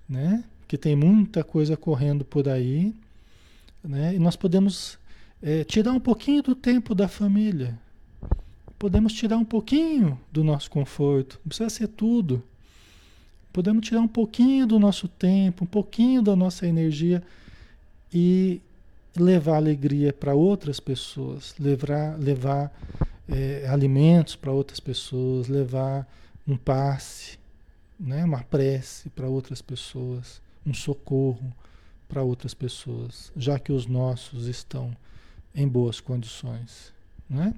Speaker 1: né? Que tem muita coisa correndo por aí né? E nós podemos é, tirar um pouquinho do tempo da família. Podemos tirar um pouquinho do nosso conforto. Não precisa ser tudo. Podemos tirar um pouquinho do nosso tempo, um pouquinho da nossa energia e levar alegria para outras pessoas, levar, levar é, alimentos para outras pessoas, levar um passe, né, uma prece para outras pessoas, um socorro para outras pessoas, já que os nossos estão em boas condições, né?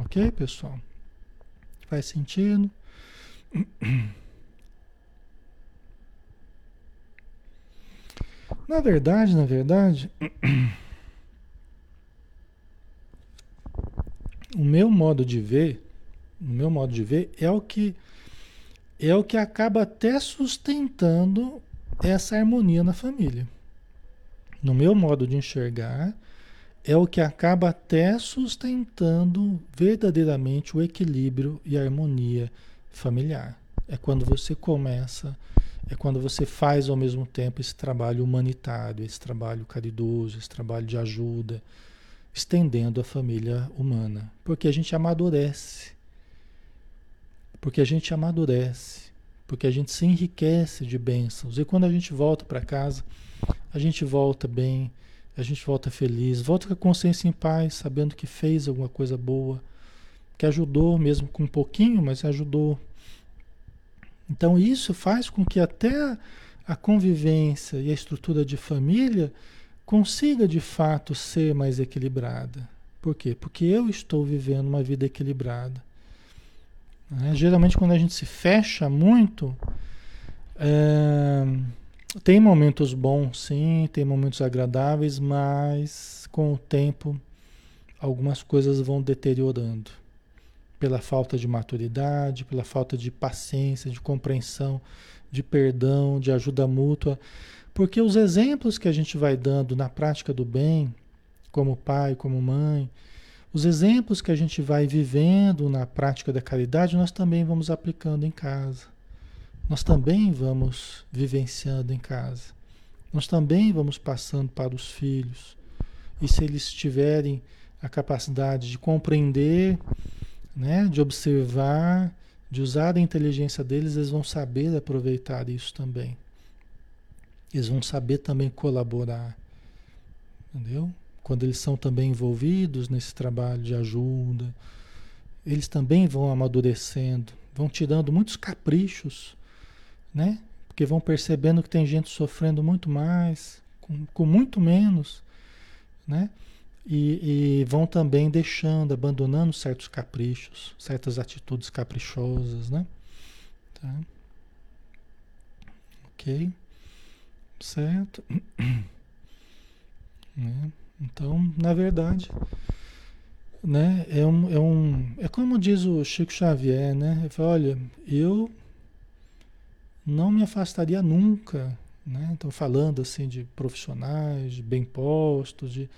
Speaker 1: Ok, pessoal? Faz sentido? Na verdade, na verdade, o meu modo de ver, o meu modo de ver é o que é o que acaba até sustentando essa harmonia na família. No meu modo de enxergar, é o que acaba até sustentando verdadeiramente o equilíbrio e a harmonia familiar. É quando você começa, é quando você faz ao mesmo tempo esse trabalho humanitário, esse trabalho caridoso, esse trabalho de ajuda, estendendo a família humana. Porque a gente amadurece. Porque a gente amadurece porque a gente se enriquece de bênçãos. E quando a gente volta para casa, a gente volta bem, a gente volta feliz, volta com a consciência em paz, sabendo que fez alguma coisa boa, que ajudou, mesmo com um pouquinho, mas ajudou. Então isso faz com que até a convivência e a estrutura de família consiga de fato ser mais equilibrada. Por quê? Porque eu estou vivendo uma vida equilibrada. É, geralmente quando a gente se fecha muito, é, tem momentos bons, sim, tem momentos agradáveis, mas com o tempo algumas coisas vão deteriorando. Pela falta de maturidade, pela falta de paciência, de compreensão, de perdão, de ajuda mútua, porque os exemplos que a gente vai dando na prática do bem, como pai, como mãe, os exemplos que a gente vai vivendo na prática da caridade, nós também vamos aplicando em casa. Nós também vamos vivenciando em casa. Nós também vamos passando para os filhos. E se eles tiverem a capacidade de compreender, né, de observar, de usar a inteligência deles, eles vão saber aproveitar isso também. Eles vão saber também colaborar. Entendeu? Quando eles são também envolvidos nesse trabalho de ajuda, eles também vão amadurecendo, vão tirando muitos caprichos, né? Porque vão percebendo que tem gente sofrendo muito mais, com, com muito menos, né? E, e, vão também deixando, abandonando certos caprichos, certas atitudes caprichosas, né? Tá? Ok? Certo? [CLEARS THROAT] Né? Então, na verdade, né? É um, é um, é como diz o Chico Xavier, né? Ele fala, olha, eu não me afastaria nunca, né? Então, falando assim de profissionais, de bem postos, de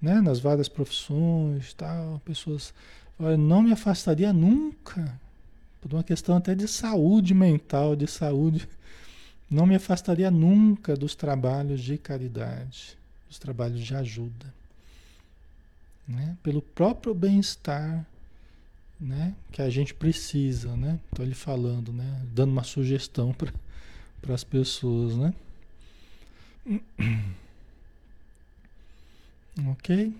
Speaker 1: né, nas várias profissões, tal, pessoas, olha, não me afastaria nunca, por uma questão até de saúde mental, de saúde, não me afastaria nunca dos trabalhos de caridade, dos trabalhos de ajuda, né, pelo próprio bem-estar, né, que a gente precisa, né? Estou ele falando, né, dando uma sugestão para as pessoas, né? [CLEARS THROAT] Ok?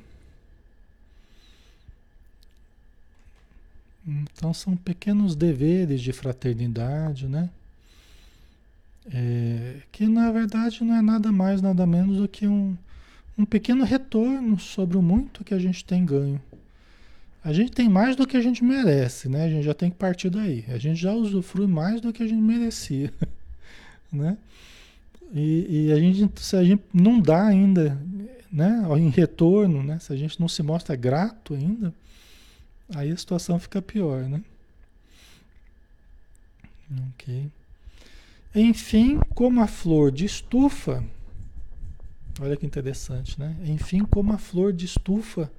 Speaker 1: Então são pequenos deveres de fraternidade, né? É, que na verdade não é nada mais, nada menos do que um, um pequeno retorno sobre o muito que a gente tem ganho. A gente tem mais do que a gente merece, né? A gente já tem que partir daí. A gente já usufrui mais do que a gente merecia, [LAUGHS] né? E, e a gente, se a gente não dá ainda né, em retorno, né, se a gente não se mostra grato ainda, aí a situação fica pior, né? Ok. Enfim, como a flor de estufa, olha que interessante, né? Enfim, como a flor de estufa,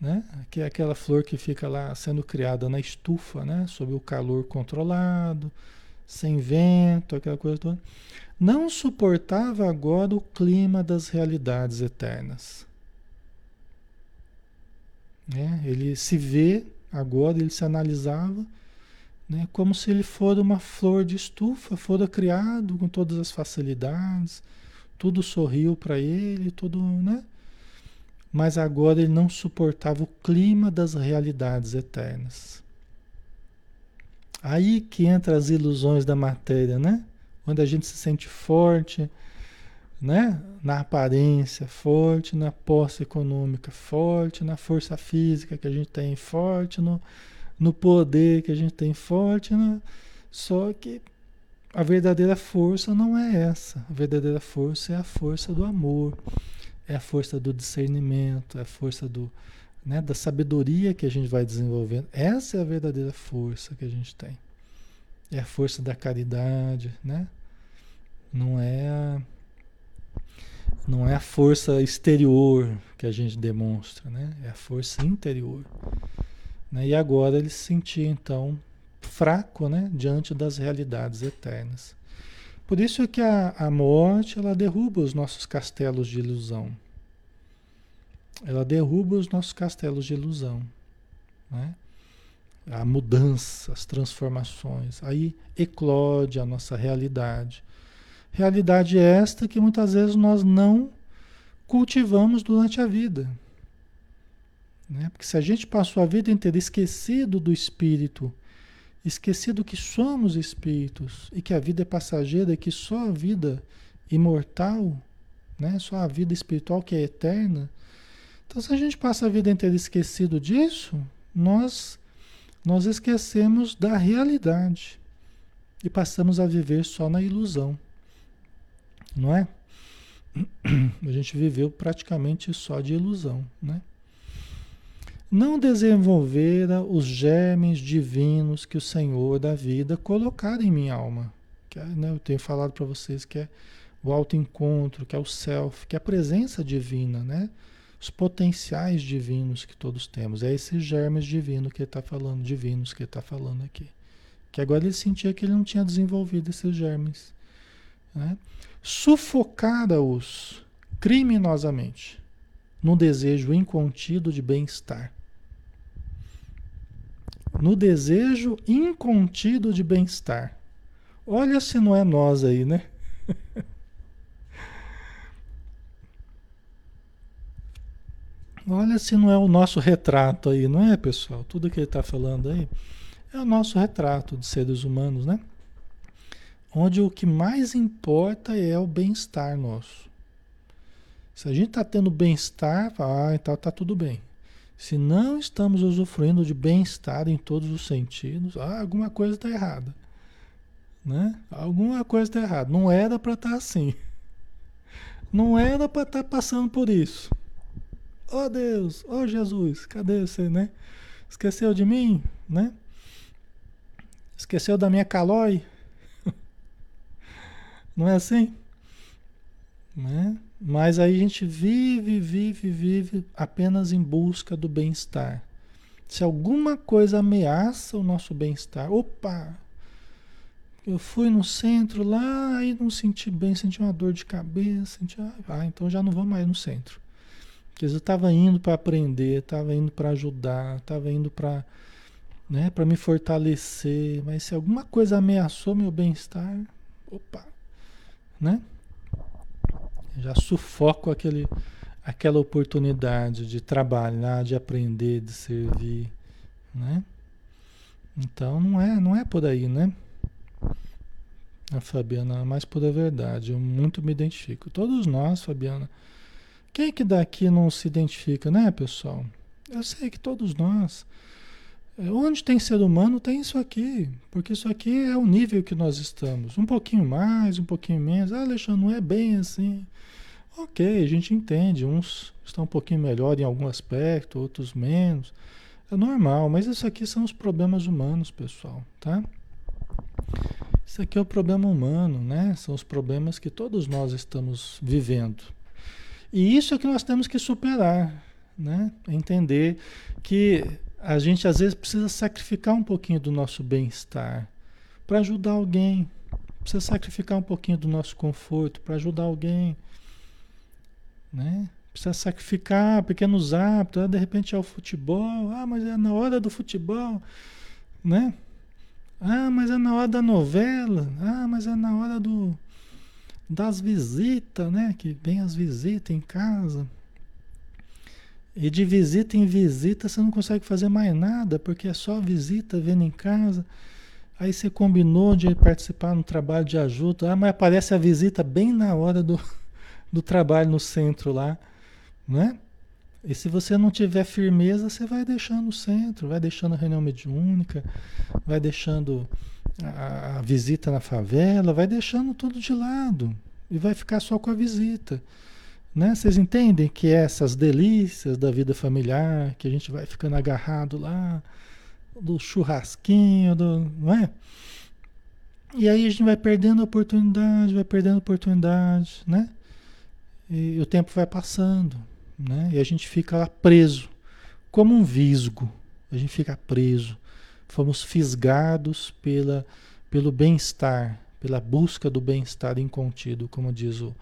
Speaker 1: né? Que é aquela flor que fica lá sendo criada na estufa, né? Sob o calor controlado, sem vento, aquela coisa toda não suportava agora o clima das realidades eternas. Né? Ele se vê agora, ele se analisava né? como se ele fosse uma flor de estufa, fora criado com todas as facilidades, tudo sorriu para ele, tudo, né? Mas agora ele não suportava o clima das realidades eternas. Aí que entra as ilusões da matéria, né? onde a gente se sente forte, né? Na aparência, forte na posse econômica, forte na força física que a gente tem, forte no, no poder que a gente tem, forte na... Só que a verdadeira força não é essa. A verdadeira força é a força do amor, é a força do discernimento, é a força do, né, da sabedoria que a gente vai desenvolvendo. Essa é a verdadeira força que a gente tem. É a força da caridade, né? Não é a, não é a força exterior que a gente demonstra, né? É a força interior. Né? E agora ele se sentia então fraco, né? Diante das realidades eternas. Por isso é que a, a morte ela derruba os nossos castelos de ilusão. Ela derruba os nossos castelos de ilusão, né? a mudança, as transformações. Aí eclode a nossa realidade. Realidade esta que muitas vezes nós não cultivamos durante a vida. Né? Porque se a gente passou a vida inteira esquecido do espírito, esquecido que somos espíritos e que a vida é passageira e que só a vida imortal, né? só a vida espiritual que é eterna. Então, se a gente passa a vida inteira esquecido disso, nós, nós esquecemos da realidade e passamos a viver só na ilusão. Não é? [CLEARS THROAT] A gente viveu praticamente só de ilusão, né? Não desenvolvera os germes divinos que o Senhor da vida colocaram em minha alma. Que é, né, eu tenho falado para vocês que é o autoencontro, que é o self, que é a presença divina, né? Os potenciais divinos que todos temos. É esses germes divinos que ele está falando, divinos que ele está falando aqui. Que agora ele sentia que ele não tinha desenvolvido esses germes. Né? Sufocara-os criminosamente no desejo incontido de bem-estar. No desejo incontido de bem-estar. Olha se não é nós aí, né? Olha se não é o nosso retrato aí, não é, pessoal? Tudo que ele está falando aí é o nosso retrato de seres humanos, né? Onde o que mais importa é o bem-estar nosso. Se a gente está tendo bem-estar, ah, então está tudo bem. Se não estamos usufruindo de bem-estar em todos os sentidos, ah, alguma coisa está errada. Né? Alguma coisa está errada. Não era para estar tá assim. Não era para estar tá passando por isso. Oh Deus, oh Jesus, cadê você, né? Esqueceu de mim, né? Esqueceu da minha calói? [LAUGHS] Não é assim? Né? Mas aí a gente vive, vive, vive apenas em busca do bem-estar. Se alguma coisa ameaça o nosso bem-estar, opa! Eu fui no centro lá e não senti bem, senti uma dor de cabeça, senti, ah, então já não vou mais no centro. Porque eu estava indo para aprender, estava indo para ajudar, estava indo para né, para me fortalecer, mas se alguma coisa ameaçou meu bem-estar, opa, né? Já sufoco aquele, aquela oportunidade de trabalhar, de aprender, de servir, né? Então não é, não é por aí, né? A Fabiana, mas por a verdade, eu muito me identifico. Todos nós, Fabiana. Quem é que daqui não se identifica, né, pessoal? Eu sei que todos nós. É, onde tem ser humano, tem isso aqui. Porque isso aqui é o nível que nós estamos. Um pouquinho mais, um pouquinho menos. Ah, Alexandre, não é bem assim. Ok, a gente entende. Uns estão um pouquinho melhor em algum aspecto, outros menos. É normal, mas isso aqui são os problemas humanos, pessoal, tá? Isso aqui é o problema humano, né? São os problemas que todos nós estamos vivendo. E isso é que nós temos que superar, né? Entender que a gente às vezes precisa sacrificar um pouquinho do nosso bem-estar para ajudar alguém. Precisa sacrificar um pouquinho do nosso conforto para ajudar alguém. Né? Precisa sacrificar pequenos hábitos. Ah, de repente é o futebol. Ah, mas é na hora do futebol. Né? Ah, mas é na hora da novela. Ah, mas é na hora do, das visitas, né? Que vem as visitas em casa. E de visita em visita você não consegue fazer mais nada, porque é só visita vendo em casa. Aí você combinou de participar no trabalho de ajuda, ah, mas aparece a visita bem na hora do, [LAUGHS] do trabalho no centro lá, né? E se você não tiver firmeza, você vai deixando o centro, vai deixando a reunião mediúnica, vai deixando a, a visita na favela, vai deixando tudo de lado e vai ficar só com a visita. Né? Vocês entendem que essas delícias da vida familiar, que a gente vai ficando agarrado lá, do churrasquinho, do, não é? E aí a gente vai perdendo a oportunidade, vai perdendo a oportunidade, né? E o tempo vai passando, né? E a gente fica preso, como um visgo. A gente fica preso. Fomos fisgados pela, pelo bem-estar, pela busca do bem-estar incontido, como diz o,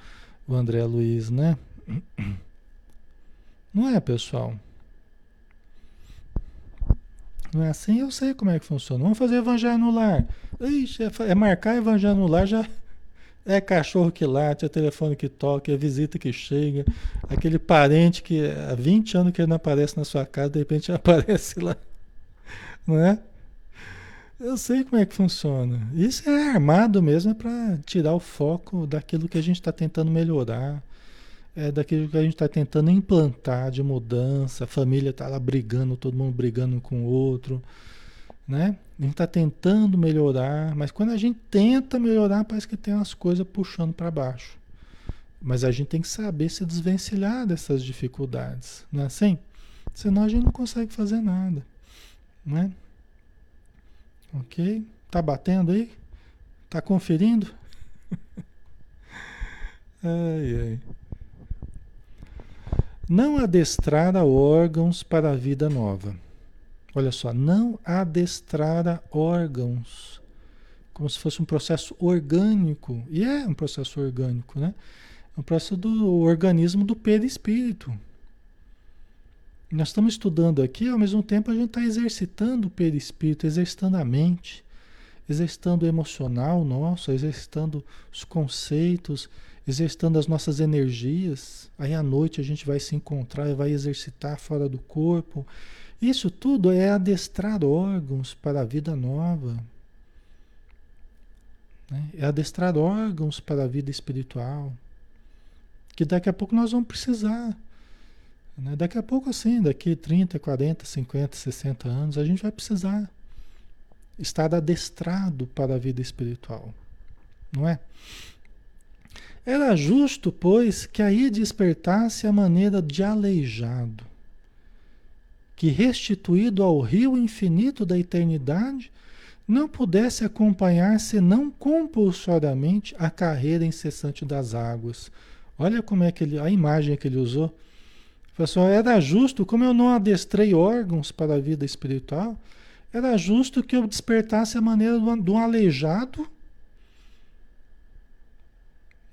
Speaker 1: o André Luiz, né? [CLEARS THROAT] Não é, pessoal? Não é assim? Eu sei como é que funciona. Vamos fazer evangelho no lar. Ixi, é, é marcar evangelho no lar já, É cachorro que late, é telefone que toca, é visita que chega, aquele parente que há 20 anos que ele não aparece na sua casa, de repente [LAUGHS] aparece lá. Não é? Eu sei como é que funciona. Isso é armado mesmo é para tirar o foco daquilo que a gente está tentando melhorar, é daquilo que a gente está tentando implantar de mudança. A família está lá brigando, todo mundo brigando com o outro, né? A gente está tentando melhorar, mas quando a gente tenta melhorar, parece que tem umas coisas puxando para baixo. Mas a gente tem que saber se desvencilhar dessas dificuldades, não é assim? Senão a gente não consegue fazer nada, né? Ok? Tá batendo aí? Tá conferindo? [LAUGHS] ai, ai. Não adestrar a órgãos para a vida nova. Olha só, não adestrar a órgãos. Como se fosse um processo orgânico. E é um processo orgânico, né? É um processo do organismo do perispírito. Nós estamos estudando aqui, ao mesmo tempo a gente está exercitando o perispírito, exercitando a mente, exercitando o emocional nosso, exercitando os conceitos, exercitando as nossas energias. Aí à noite a gente vai se encontrar e vai exercitar fora do corpo. Isso tudo é adestrar órgãos para a vida nova. Né? É adestrar órgãos para a vida espiritual. Que daqui a pouco nós vamos precisar. Né? Daqui a pouco, assim, daqui 30, 40, 50, 60 anos, a gente vai precisar estar adestrado para a vida espiritual. Não é? Era justo, pois, que aí despertasse a maneira de aleijado, que restituído ao rio infinito da eternidade, não pudesse acompanhar senão compulsoriamente a carreira incessante das águas. Olha como é que ele, a imagem que ele usou Pessoal, era justo, como eu não adestrei órgãos para a vida espiritual, era justo que eu despertasse a maneira de um aleijado,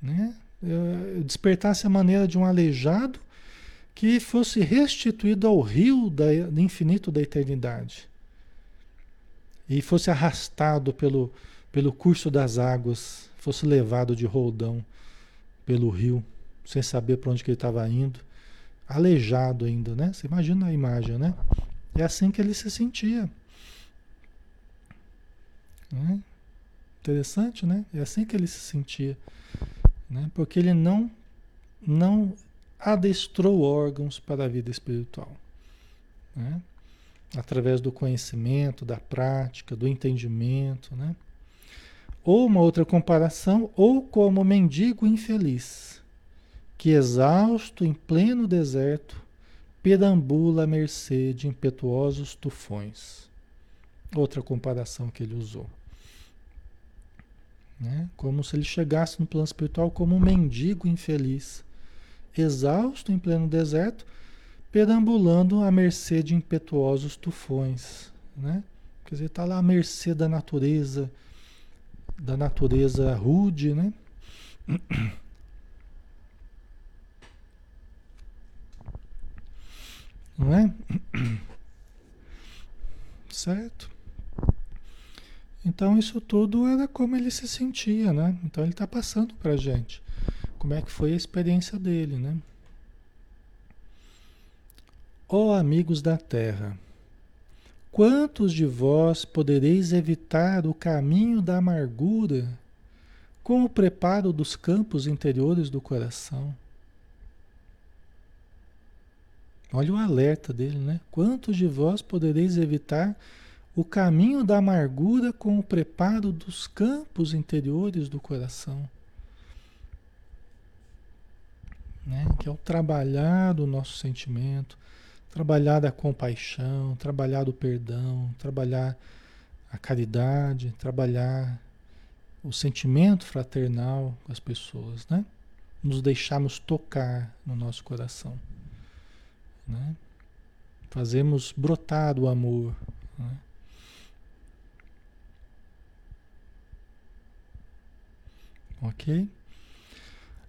Speaker 1: né? Eu despertasse a maneira de um aleijado que fosse restituído ao rio da, do infinito da eternidade e fosse arrastado pelo, pelo curso das águas, fosse levado de roldão pelo rio, sem saber para onde que ele estava indo aleijado ainda, né? Você imagina a imagem, né? É assim que ele se sentia. Né? Interessante, né? É assim que ele se sentia, né? Porque ele não não adestrou órgãos para a vida espiritual, né? Através do conhecimento, da prática, do entendimento, né? Ou uma outra comparação, ou como mendigo infeliz, que exausto em pleno deserto, perambula à mercê de impetuosos tufões. Outra comparação que ele usou. Né? Como se ele chegasse no plano espiritual como um mendigo infeliz, exausto em pleno deserto, perambulando à mercê de impetuosos tufões. Né? Quer dizer, está lá à mercê da natureza, da natureza rude, né? [COUGHS] Não é? [COUGHS] Certo? Então isso tudo era como ele se sentia, né? Então ele está passando para a gente como é que foi a experiência dele, né? Ó oh, amigos da terra, quantos de vós podereis evitar o caminho da amargura com o preparo dos campos interiores do coração? Olha o alerta dele, né? Quantos de vós podereis evitar o caminho da amargura com o preparo dos campos interiores do coração? Né? Que é o trabalhar do nosso sentimento, trabalhar da compaixão, trabalhar do perdão, trabalhar a caridade, trabalhar o sentimento fraternal com as pessoas, né? Nos deixarmos tocar no nosso coração. Né? Fazemos brotar o amor. Né? Ok?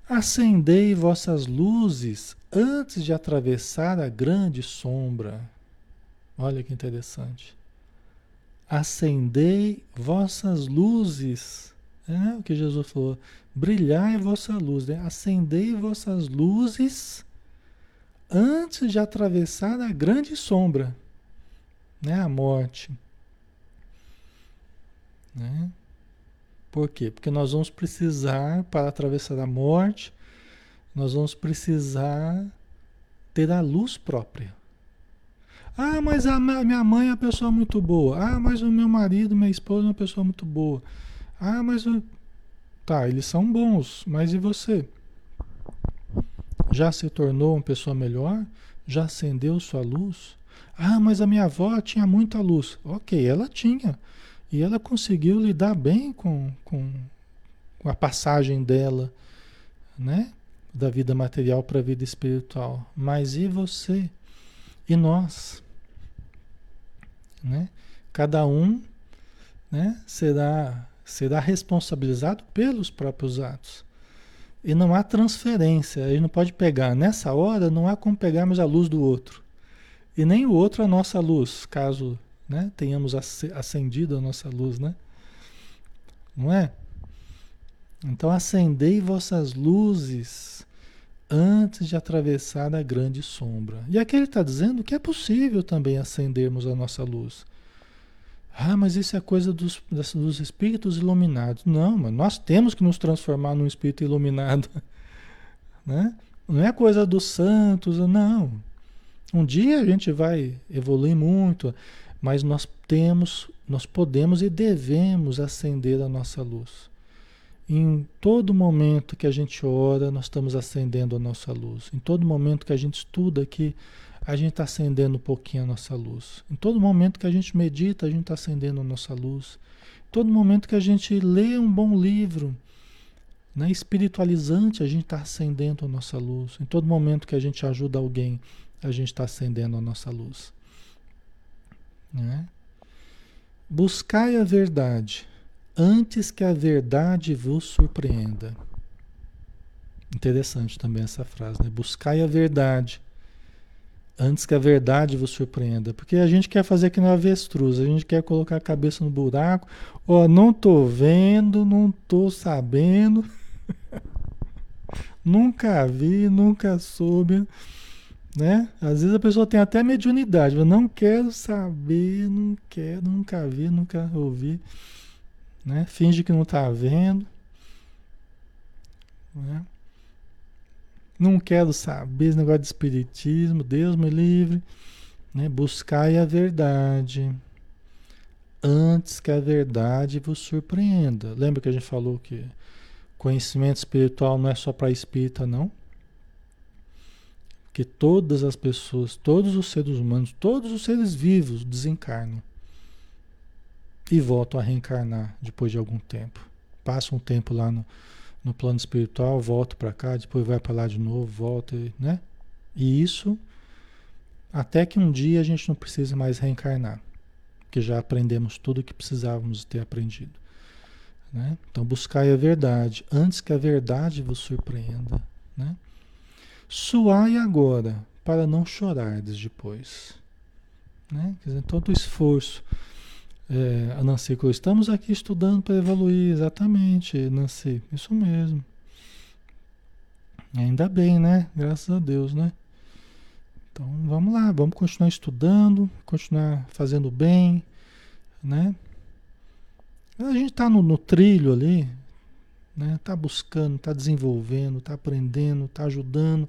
Speaker 1: Acendei vossas luzes antes de atravessar a grande sombra. Olha que interessante. Acendei vossas luzes É o que Jesus falou: brilhai vossa luz, né? acendei vossas luzes antes de atravessar a grande sombra, né? a morte. Né? Por quê? Porque nós vamos precisar, para atravessar a morte, nós vamos precisar ter a luz própria. Ah, mas a minha mãe é uma pessoa muito boa. Ah, mas o meu marido, minha esposa é uma pessoa muito boa. Ah, mas o... tá, eles são bons, mas e você? Já se tornou uma pessoa melhor? Já acendeu sua luz? Ah, mas a minha avó tinha muita luz. Ok, ela tinha. E ela conseguiu lidar bem com, com, com a passagem dela, né? Da vida material para a vida espiritual. Mas e você? E nós? Né? Cada um né, será, será responsabilizado pelos próprios atos. E não há transferência, gente não pode pegar. Nessa hora, não há como pegarmos a luz do outro. E nem o outro a nossa luz, caso né, tenhamos acendido a nossa luz, né? Não é? Então acendei vossas luzes antes de atravessar a grande sombra. E aqui ele está dizendo que é possível também acendermos a nossa luz. Ah, mas isso é coisa dos, dos espíritos iluminados. Não, mas nós temos que nos transformar num espírito iluminado. [LAUGHS] Né? Não é coisa dos santos, não. Um dia a gente vai evoluir muito, mas nós temos, nós podemos e devemos acender a nossa luz. Em todo momento que a gente ora, nós estamos acendendo a nossa luz. Em todo momento que a gente estuda aqui, a gente está acendendo um pouquinho a nossa luz. Em todo momento que a gente medita, a gente está acendendo a nossa luz. Em todo momento que a gente lê um bom livro, né, espiritualizante, a gente está acendendo a nossa luz. Em todo momento que a gente ajuda alguém, a gente está acendendo a nossa luz. Né? Buscai a verdade antes que a verdade vos surpreenda. Interessante também essa frase, né? Buscai a verdade antes que a verdade vos surpreenda. Porque a gente quer fazer que nem avestruz, a gente quer colocar a cabeça no buraco. Ó, oh, não tô vendo, não tô sabendo. [LAUGHS] nunca vi, nunca soube, né? Às vezes a pessoa tem até mediunidade, mas não quero saber, não quero, nunca vi, nunca ouvi né? Finge que não está vendo. Né? Não quero saber esse negócio de espiritismo, Deus me livre. Né? Buscai a verdade antes que a verdade vos surpreenda. Lembra que a gente falou que conhecimento espiritual não é só para espírita, não? Que todas as pessoas, todos os seres humanos, todos os seres vivos desencarnam e voltam a reencarnar depois de algum tempo. Passa um tempo lá no, no plano espiritual, volta para cá, depois vai para lá de novo, volta, né? E isso até que um dia a gente não precise mais reencarnar, porque já aprendemos tudo o que precisávamos ter aprendido. Né? Então buscai a verdade, antes que a verdade vos surpreenda. Né? Suai agora, para não chorardes depois. Né? Quer dizer, todo o esforço é, Nancy, estamos aqui estudando para evoluir, exatamente, Nancy, isso mesmo. Ainda bem, né? Graças a Deus, né? Então vamos lá, vamos continuar estudando, continuar fazendo bem, né? A gente está no, no, trilho ali, né? Está buscando, está desenvolvendo, está aprendendo, está ajudando.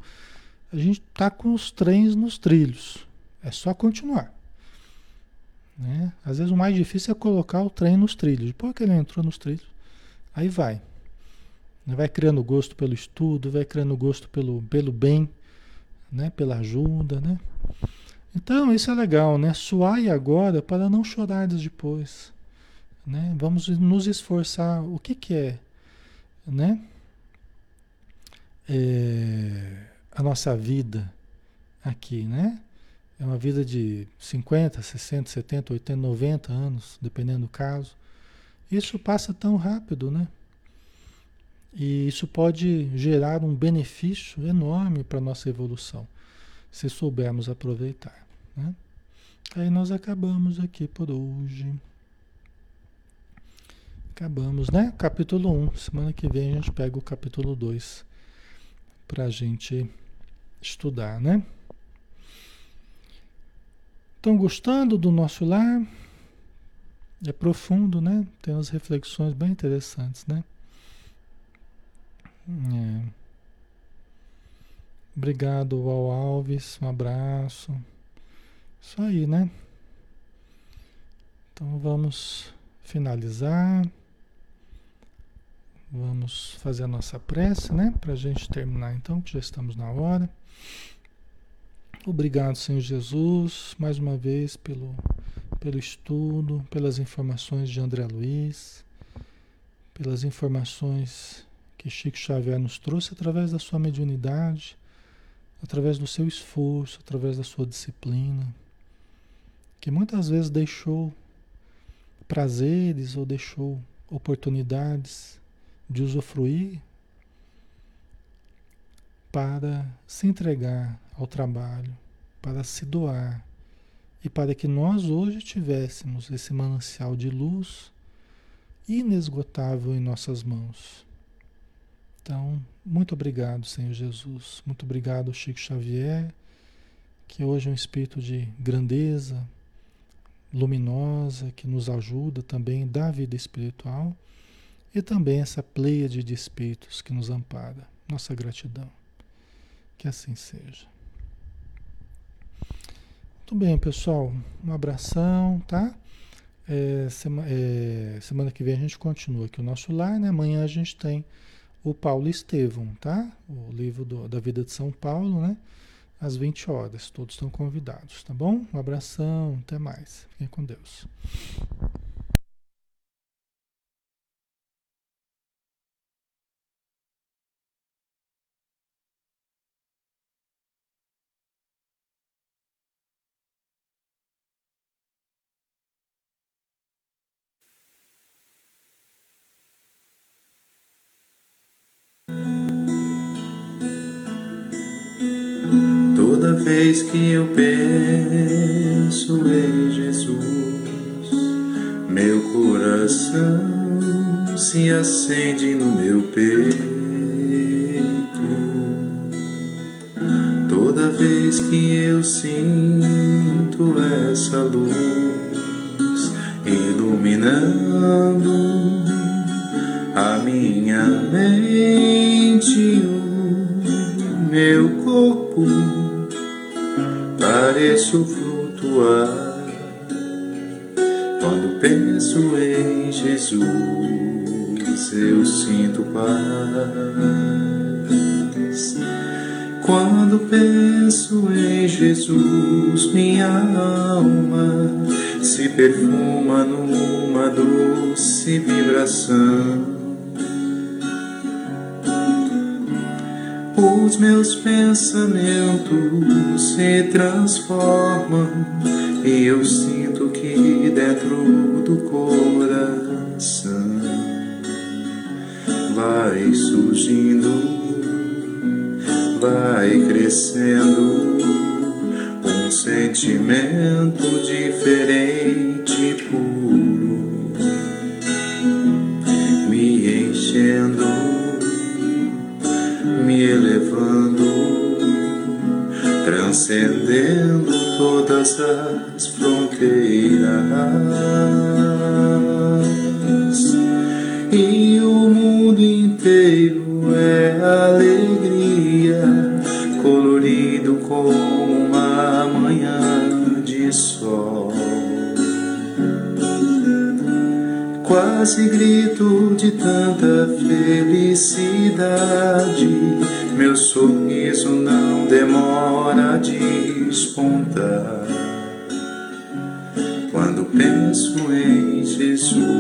Speaker 1: A gente está com os trens nos trilhos. É só continuar. Né? Às vezes o mais difícil é colocar o trem nos trilhos. Depois que ele entrou nos trilhos, aí vai. Vai criando gosto pelo estudo, vai criando gosto pelo, pelo bem, né? pela ajuda. Né? Então, isso é legal, né? Suai agora para não chorar depois. Né? Vamos nos esforçar. O que, que é? Né? É, a nossa vida aqui, né? É uma vida de 50, 60, 70, 80, 90 anos, dependendo do caso. Isso passa tão rápido, né? E isso pode gerar um benefício enorme para a nossa evolução, se soubermos aproveitar. Né? Aí nós acabamos aqui por hoje. Acabamos, né? Capítulo 1. Semana que vem a gente pega o capítulo 2 para a gente estudar, né? Estão gostando do nosso lar? É profundo, né? Tem umas reflexões bem interessantes, né? É. Obrigado ao Alves, um abraço. Isso aí, né? Então vamos finalizar. Vamos fazer a nossa prece, né? Para a gente terminar então, que já estamos na hora. Obrigado, Senhor Jesus, mais uma vez pelo, pelo estudo, pelas informações de André Luiz, pelas informações que Chico Xavier nos trouxe através da sua mediunidade, através do seu esforço, através da sua disciplina, que muitas vezes deixou prazeres ou deixou oportunidades de usufruir para se entregar ao trabalho, para se doar e para que nós hoje tivéssemos esse manancial de luz inesgotável em nossas mãos. Então, muito obrigado, Senhor Jesus. Muito obrigado, Chico Xavier, que hoje é um espírito de grandeza, luminosa, que nos ajuda também da vida espiritual, e também essa pleia de espíritos que nos ampara. Nossa gratidão. Que assim seja. Muito bem, pessoal. Um abração, tá? É, sema, é, semana que vem a gente continua aqui o nosso lar, né? Amanhã a gente tem o Paulo Estevão, tá? O livro do, da vida de São Paulo, né? Às 20 horas. Todos estão convidados, tá bom? Um abração, até mais. Fiquem com Deus.
Speaker 2: Vez que eu penso em Jesus, meu coração se acende no meu peito. Toda vez que eu sinto essa luz iluminando a minha mente, o meu corpo pareço flutuar quando penso em Jesus. Eu sinto paz quando penso em Jesus. Minha alma se perfuma numa doce vibração os meus pensamentos se transformam e eu sinto que dentro do coração vai surgindo, vai crescendo um sentimento diferente, puro, todas as fronteiras. E o mundo inteiro é alegria, colorido como uma manhã de sol. Quase grito de tanta felicidade. Penso